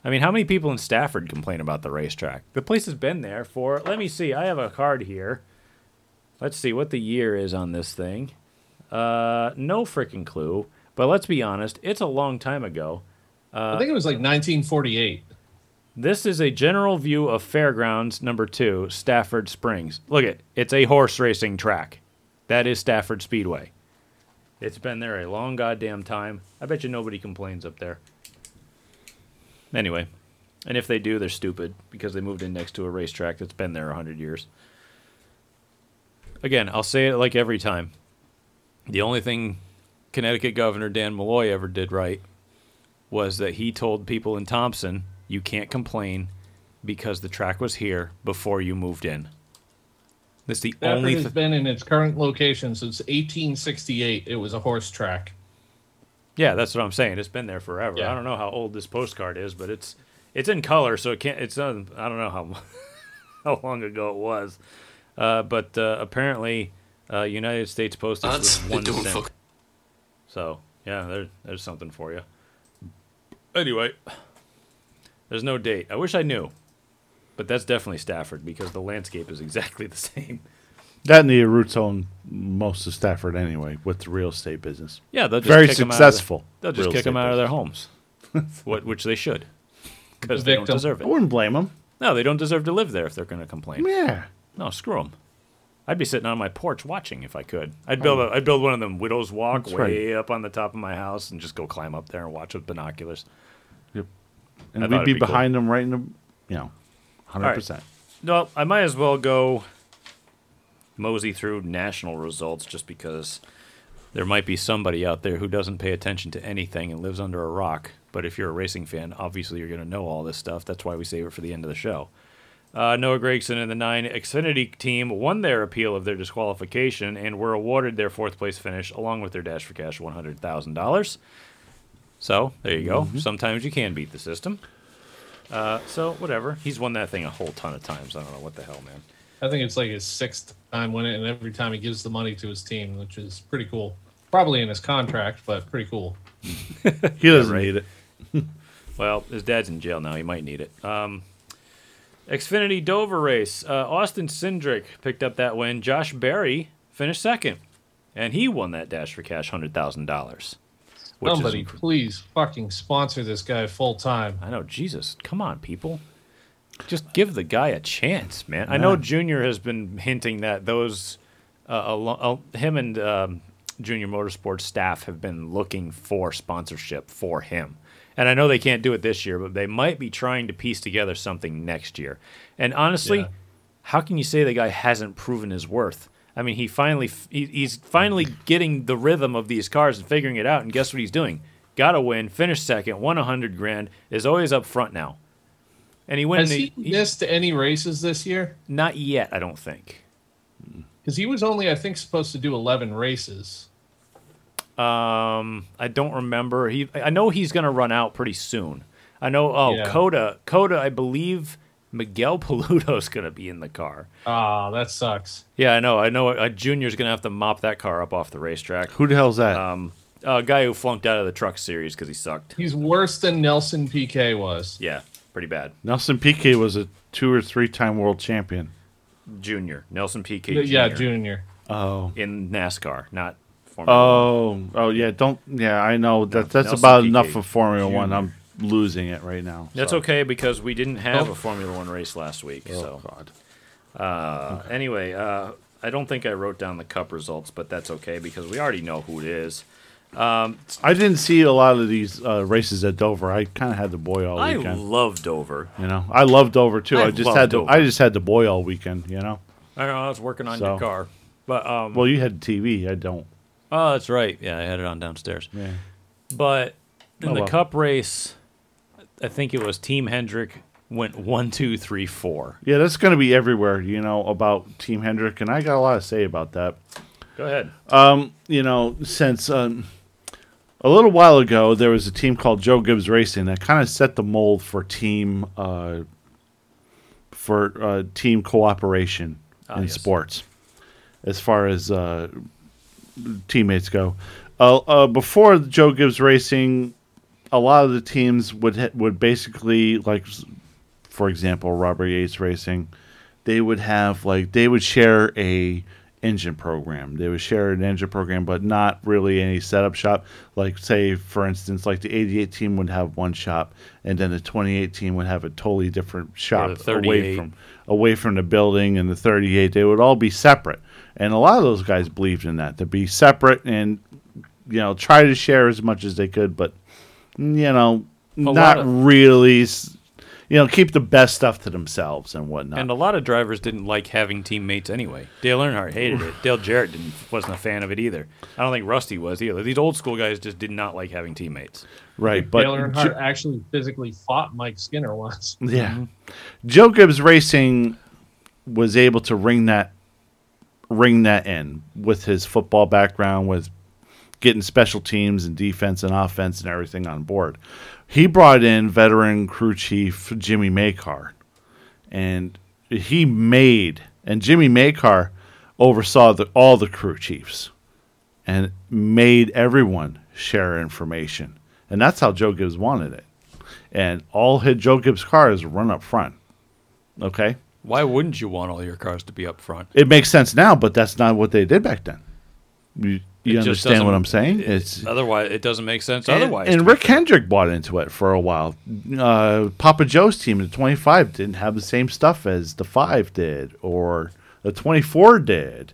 I mean, how many people in Stafford complain about the racetrack? The place has been there for, let me see, I have a card here. Let's see what the year is on this thing. Uh, no freaking clue. But let's be honest, it's a long time ago. I think it was like 1948. This is a general view of Fairgrounds number two, Stafford Springs. Look it, it's a horse racing track. That is Stafford Speedway. It's been there a long goddamn time. I bet you nobody complains up there. Anyway, and if they do, they're stupid because they moved in next to a racetrack that's been there a hundred years. Again, I'll say it like every time. The only thing Connecticut Governor Dan Malloy ever did right was that he told people in Thompson, you can't complain because the track was here before you moved in. That's the Stafford only has thing. been in its current location since 1868. It was a horse track. Yeah, that's what I'm saying. It's been there forever. Yeah. I don't know how old this postcard is, but it's it's in color, so it can't. It's uh, I don't know how [laughs] how long ago it was, uh, but uh, apparently uh, United States Postage was one cent. So yeah, there, there's something for you. Anyway, there's no date. I wish I knew, but that's definitely Stafford because the landscape is exactly [laughs] the same. That and the roots own most of Stafford anyway with the real estate business. Yeah, they'll just very kick 'em out of the- successful. they'll just real kick them estate out of their homes, what, which they should, because they don't victim. deserve I it. wouldn't blame them. No, they don't deserve to live there if they're going to complain. Yeah. No, screw them. I'd be sitting on my porch watching if I could. I'd oh. build a, I'd build one of them widow's walk That's way up on the top of my house and just go climb up there and watch with binoculars. I And thought we'd it'd be, be cool. behind them right in the, you know, 100%. right. No, I might as well go mosey through national results just because there might be somebody out there who doesn't pay attention to anything and lives under a rock. But if you're a racing fan, obviously you're going to know all this stuff. That's why we save it for the end of the show. Uh, Noah Gragson and the nine Xfinity team won their appeal of their disqualification and were awarded their fourth place finish along with their Dash for Cash $100,000. So there you go. Sometimes you can beat the system. Uh, so whatever. He's won that thing a whole ton of times. I don't know what the hell, man. I think it's like his sixth time winning, and every time he gives the money to his team, which is pretty cool. Probably in his contract, but pretty cool. [laughs] He doesn't need it. [laughs] Well, his dad's in jail now. He might need it. Um, Xfinity Dover race. Uh, Austin Cindric picked up that win. Josh Berry finished second, and he won that Dash for Cash hundred thousand dollars. Somebody, please fucking sponsor this guy full time. I know, Jesus, come on, people. Just give the guy a chance, man. I know Junior has been hinting that those, uh, alo- uh, him and um, Junior Motorsports staff have been looking for sponsorship for him. And I know they can't do it this year, but they might be trying to piece together something next year. And honestly, Yeah. how can you say the guy hasn't proven his worth? I mean, he finally f- he's finally getting the rhythm of these cars and figuring it out. And guess what he's doing? Got a win, finished second, won a hundred grand, is always up front now. And he went. Has in he the, missed any races this year? Not yet, I don't think. Because he was only, I think, supposed to do 11 races. Um, I don't remember. He, I know he's going to run out pretty soon. I know. Oh, Yeah. Coda, Coda. I believe Miguel [laughs] Paludo's going to be in the car. Ah, that sucks. Yeah, I know. I know. A junior's going to have to mop that car up off the racetrack. Who the hell's that? Um, a guy who flunked out of the truck series because he sucked. He's worse than Nelson Piquet was. Yeah, pretty bad. Nelson Piquet was a two or three time world champion. Junior Nelson Piquet. yeah, Jr. Oh. in NASCAR, not Formula One. Oh, oh yeah. Don't. Yeah, I know that. That's Nelson about Piquet enough of Formula Jr. One. I'm losing it right now. That's so. okay because we didn't have Oh. a Formula One race last week. Oh so God. Uh, Anyway, uh, I don't think I wrote down the cup results, but that's okay because we already know who it is. I didn't see a lot of these uh, races at Dover. I kind of had the boy all weekend. I weekend. love Dover. you know, I love Dover too. I I, just love had the, Dover. I just had the boy all weekend. You know. I know I was working on So- your car, but um, Well, you had TV. I don't. oh, that's right. Yeah, I had it on downstairs. Yeah. But in Oh, the well. cup race, I think it was Team Hendrick went one, two, three, four. Yeah, that's going to be everywhere. You know about Team Hendrick, and I got a lot to say about that. Go ahead. you know, since um, a little while ago, there was a team called Joe Gibbs Racing that kind of set the mold for team uh, for uh, team cooperation in yes. sports, as far as uh, teammates go. Uh, uh, before Joe Gibbs Racing, a lot of the teams would ha- would basically like, for example, Robert Yates Racing, they would have like they would share a engine program. They would share an engine program, but not really any setup shop. Like say, for instance, like the 88 team would have one shop, and then the 28 team would have a totally different shop away from away from the building. And the 38, they would all be separate. And a lot of those guys believed in that to be separate and you know try to share as much as they could, but you know lot not of- really. s- You know, keep the best stuff to themselves and whatnot. And a lot of drivers didn't like having teammates anyway. Dale Earnhardt hated it. [sighs] Dale Jarrett didn't wasn't a fan of it either. I don't think Rusty was either. These old school guys just did not like having teammates. right, but Dale Earnhardt Jo- actually physically fought Mike Skinner once. [laughs] Yeah. Mm-hmm. Joe Gibbs Racing was able to ring that ring that in with his football background with getting special teams and defense and offense and everything on board. He brought in veteran crew chief Jimmy Makar and he made and Jimmy Makar oversaw the, all the crew chiefs and made everyone share information. And that's how Joe Gibbs wanted it. And all his Joe Gibbs cars run up front. Okay? Why wouldn't you want all your cars to be up front? It makes sense now, but that's not what they did back then. You, you It understand what I'm saying? it- It's otherwise it doesn't make sense. and, otherwise, and Rick Hendrick bought into it for a while. Uh, Papa Joe's team, in the 25, didn't have the same stuff as the 5 did or the 24 did.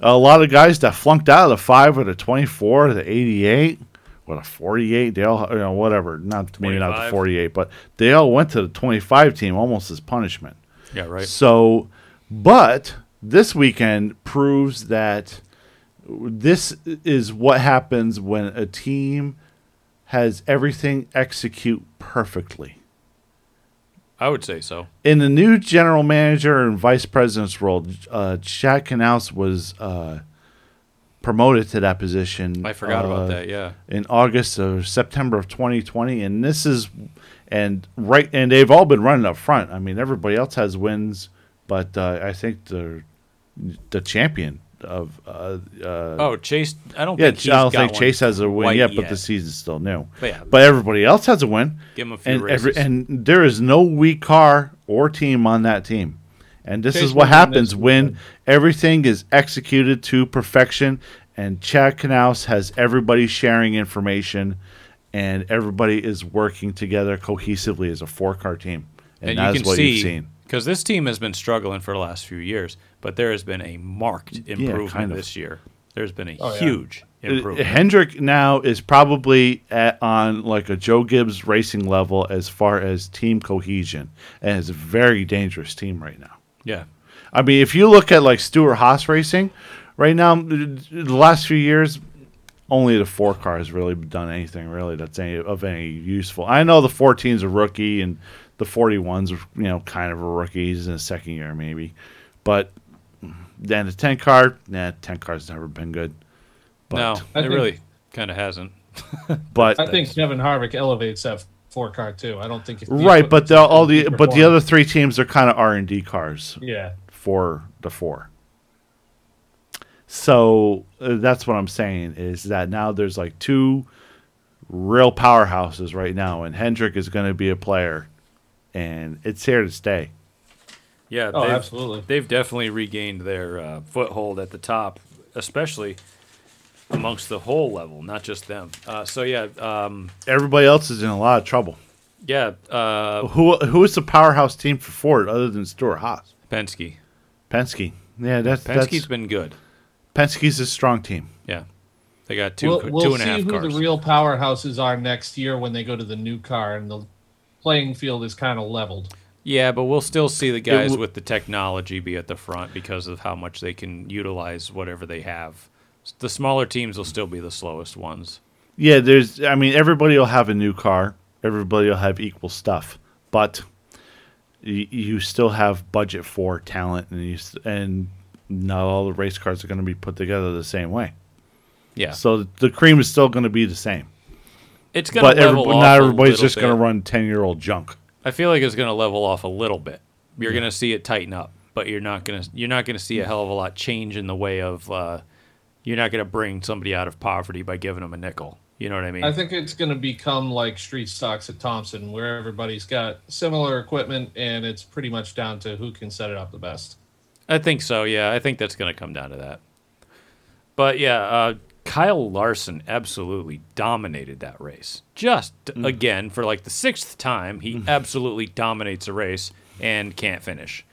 A lot of guys that flunked out of the 5 or the 24 or the 88 or the 48, they all, you know, whatever. Not Maybe not the 48, but they all went to the 25 team almost as punishment. Yeah, right. So, but this weekend proves that this is what happens when a team has everything execute perfectly. I would say so. In the new general manager and vice president's role, uh, Chad Knaus was uh, promoted to that position. I forgot uh, about that. Yeah. in August or September of 2020, and this is and right and they've all been running up front. I mean, everybody else has wins, but uh, I think the the champion of uh, uh, Oh, Chase. I don't yeah, think he's I don't got think one Chase has a win yet, but the season's still new. But yeah. but everybody else has a win. Give 'em a few and every, races. and there is no weak car or team on that team. And this Chase is what happens when everything is executed to perfection and Chad Knaus has everybody sharing information and everybody is working together cohesively as a four car team. And, and that you is what see you've seen. because this team has been struggling for the last few years, but there has been a marked improvement kind of. this year. There's been a Oh, huge Uh, improvement. Hendrick now is probably at, on like a Joe Gibbs racing level as far as team cohesion, and it's a very dangerous team right now. yeah, I mean, if you look at like Stewart-Haas racing, right now, the last few years, only the four car has really done anything really that's any of any useful. I know the 14's a rookie and the 41's are, you know kind of a rookie. He's in his second year maybe, but then the 10 car, nah, 10 car's never been good. But, no, I it think- really kind of hasn't. [laughs] but I think Kevin Harvick elevates that four car too. I don't think if right, but the, all the but the other three teams are kind of R and D cars. yeah. for the four. So uh, that's what I'm saying is that now there's like two real powerhouses right now, and Hendrick is going to be a player, and it's here to stay. Yeah, Oh, they've, absolutely. They've definitely regained their uh, foothold at the top, especially amongst the whole level, not just them. Uh, so yeah, um, Everybody else is in a lot of trouble. yeah, uh, Who who is the powerhouse team for Ford other than Stewart-Haas? Penske. Penske. Yeah, that's Penske's that's been good. Penske,'s a strong team. Yeah, they got 2 we'll, we'll and a see who the real powerhouses are next year when they go to the new car and the playing field is kind of leveled. Yeah, but we'll still see the guys w- with the technology be at the front because of how much they can utilize whatever they have. The smaller teams will still be the slowest ones. Yeah, there's. I mean, everybody will have a new car. Everybody will have equal stuff, but you, you still have budget for talent, and you s- and not all the race cars are going to be put together the same way. Yeah, So the cream is still going to be the same, it's going to be but level everyb- off. not everybody's just going to run ten year old junk. I feel like it's going to level off a little bit. You're going to see it tighten up, but you're not going to you're not going to see a hell of a lot change in the way of uh, you're not going to bring somebody out of poverty by giving them a nickel. You know what I mean? I think it's going to become like street stocks at Thompson, where everybody's got similar equipment and it's pretty much down to who can set it up the best. I think so. Yeah, I think that's going to come down to that. But yeah, uh, Kyle Larson absolutely dominated that race. Just mm. again for like the sixth time, he mm. absolutely dominates a race and can't finish.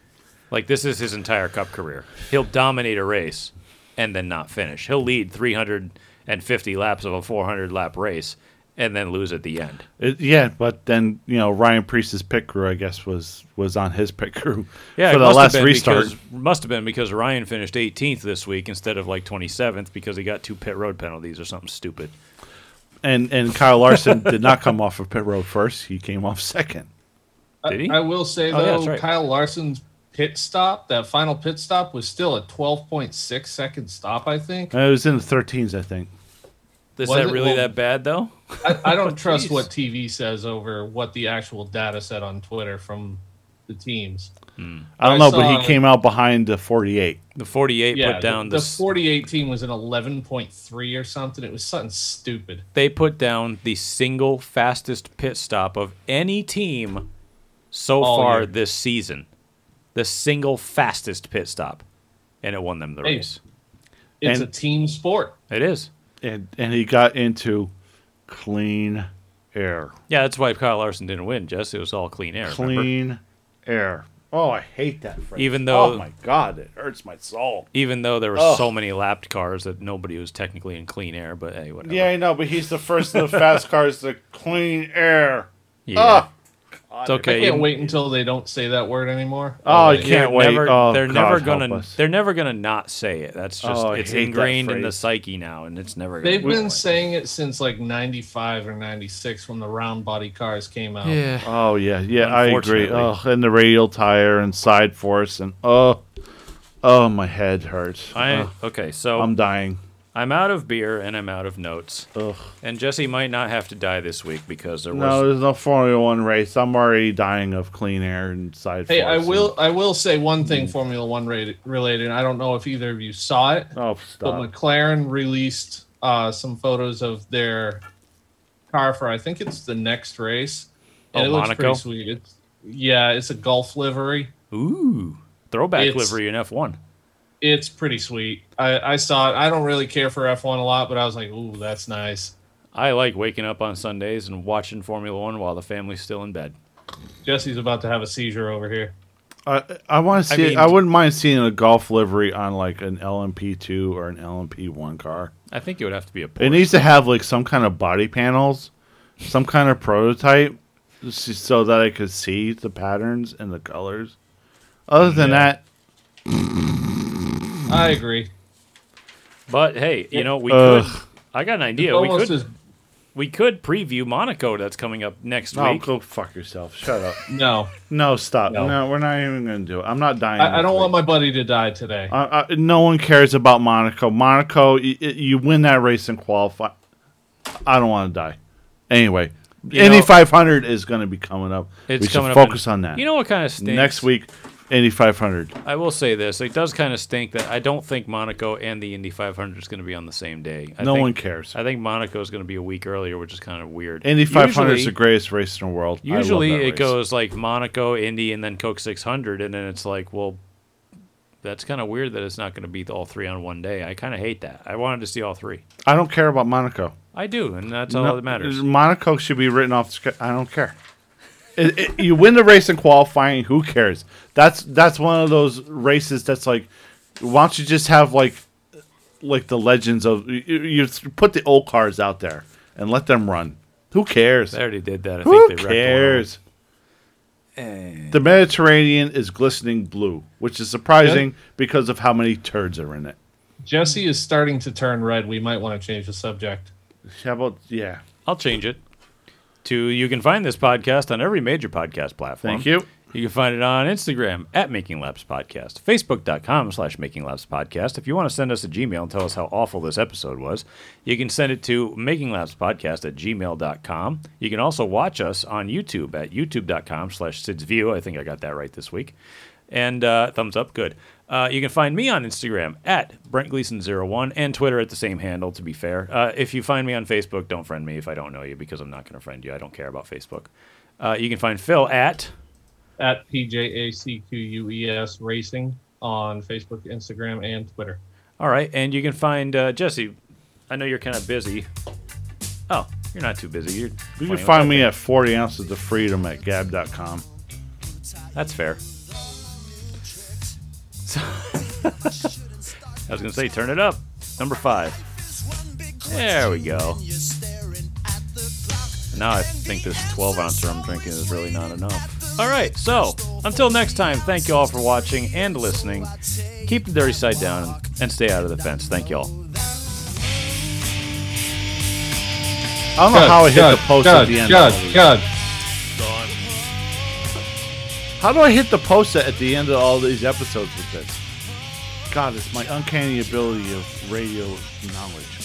Like this is his entire Cup career. He'll dominate a race and then not finish. He'll lead 350 laps of a 400 lap race and then lose at the end. It, yeah, but then you know Ryan Preece's pit crew, I guess, was was on his pit crew [laughs] Yeah, for the last restart. Because, must have been because Ryan finished 18th this week instead of like 27th because he got two pit road penalties or something stupid. And and Kyle Larson [laughs] did not come off of pit road first; he came off second. Did he? I, I will say Oh, though, that's right. Kyle Larson's pit stop, that final pit stop, was still a 12.6 second stop. I think. Uh, It was in the 13s, I think. Is Was that it? really Well- that bad though? I, I don't [laughs] trust Jeez. what TV says over what the actual data said on Twitter from the teams. Hmm. I don't I know, but saw- he came out behind the 48. The 48 Yeah, put down the, the, the 48 was an 11.3 or something. It was something stupid. they put down the single fastest pit stop of any team so All far year. this season. The single fastest pit stop, and it won them the Hey. race. It's And- a team sport. It is. And, and he got into clean air. Yeah, that's why Kyle Larson didn't win. Jess, it was all clean air. remember? Clean air. Oh, I hate that phrase. Even though- Oh, my God, it hurts my soul. Even though there were Ugh. so many lapped cars that nobody was technically in clean air, but hey, whatever. Yeah, I know, but he's the first of the fast cars to clean air. Yeah. Ah, it's okay. I can't wait until they don't say that word anymore. Oh, oh you can't they're wait. Never, Oh, they're God, never gonna. They're never gonna not say it. That's just Oh, I it's hate that ingrained in the psyche now, and it's never. Gonna They've go been away. saying it since like 95 or 96 when the round body cars came out. Yeah. Oh yeah, yeah, I agree. Unfortunately. Oh, and the radial tire and side force and oh, oh, my head hurts. I Ugh, okay. So I'm I'm, out of beer and I'm out of notes. Ugh. And Jesse might not have to die this week because there was. No, there's no Formula One race. I'm already dying of clean air and side Hey, force. I and- will. I will say one thing Formula One rated, related. I don't know if either of you saw it, oh, stop. but. McLaren released uh, some photos of their car for I think it's the next race, and Oh, it looks pretty sweet. It's, yeah, it's a Gulf livery. Ooh, throwback It's- livery in F1. It's pretty sweet. I, I saw it. I don't really care for F1 a lot, but I was like, ooh, that's nice. I like waking up on Sundays and watching Formula One while the family's still in bed. Jesse's about to have a seizure over here. I, I want to see. I, mean- I wouldn't mind seeing a Gulf livery on like an LMP2 or an LMP1 car. I think it would have to be a. It needs to have like some kind of body panels, some kind of prototype, so that I could see the patterns and the colors. Other than Yeah. that, I agree. But hey, you know we Ugh. could. I got an idea. We could. as We could preview Monaco. That's coming up next no, week. go fuck yourself. Shut up. [laughs] no. No, stop. No, No. we're not even gonna do it. I'm not dying. I, I don't week. want my buddy to die today. I, I, no one cares about Monaco. Monaco, you, you win that race and qualify. I don't want to die. Anyway, You Indy know- 500 is going to be coming up. It's we should coming up focus in- on that. You know what kind of stinks? Next week, Indy 500. I will say this: it does kind of stink that I don't think Monaco and the Indy 500 is going to be on the same day. I no think, one cares. I think Monaco is going to be a week earlier, which is kind of weird. Indy 500 is the greatest race in the world. Usually it race. goes like Monaco, Indy, and then Coke 600, and then it's like, well, that's kind of weird that it's not going to be all three on one day. I kind of hate that. I wanted to see all three. I don't care about Monaco. I do, and that's all No, that matters. Monaco should be written off. the sc- I don't care. It- it- you win the race in qualifying. Who cares? That's that's one of those races that's like Why don't you just have like, like the legends of you, you put the old cars out there and let them run. Who cares? They already did that. I Who think they wrecked one of cares? them. The Mediterranean is glistening blue, which is surprising because of how many turds are in it. Jesse is starting to turn red. We might want to change the subject. How about yeah? I'll change it to you can find this podcast on every major podcast platform. Thank you. You can find it on Instagram at Making Laps Podcast, Facebook.com slash Making Laps Podcast. If you want to send us a Gmail and tell us how awful this episode was, you can send it to Making Laps Podcast at gmail.com. You can also watch us on YouTube at youtube.com slash Sid's View. I think I got that right this week. And uh, thumbs up, good. Uh, you can find me on Instagram at Brent Gleason01 and Twitter at the same handle, to be fair. Uh, if you find me on Facebook, don't friend me if I don't know you because I'm not going to friend you. I don't care about Facebook. Uh, you can find Phil at At PJACQUES Racing on Facebook, Instagram, and Twitter. All right, and you can find uh, Jesse. I know you're kind of busy. Oh, you're not too busy. You're You can find me at 40 ounces of freedom at gab.com. That's fair. So- I was gonna say, turn it up. Number five. There we go. Now I think this 12 ounce I'm drinking is really not enough. All right, so until next time, thank you all for watching and listening. Keep the dirty side down and stay out of the fence. Thank you all. I don't know how I hit the post at the end. of all these. Judge. How do I hit the post at the end of all these episodes with this? God, it's my uncanny ability of radio knowledge.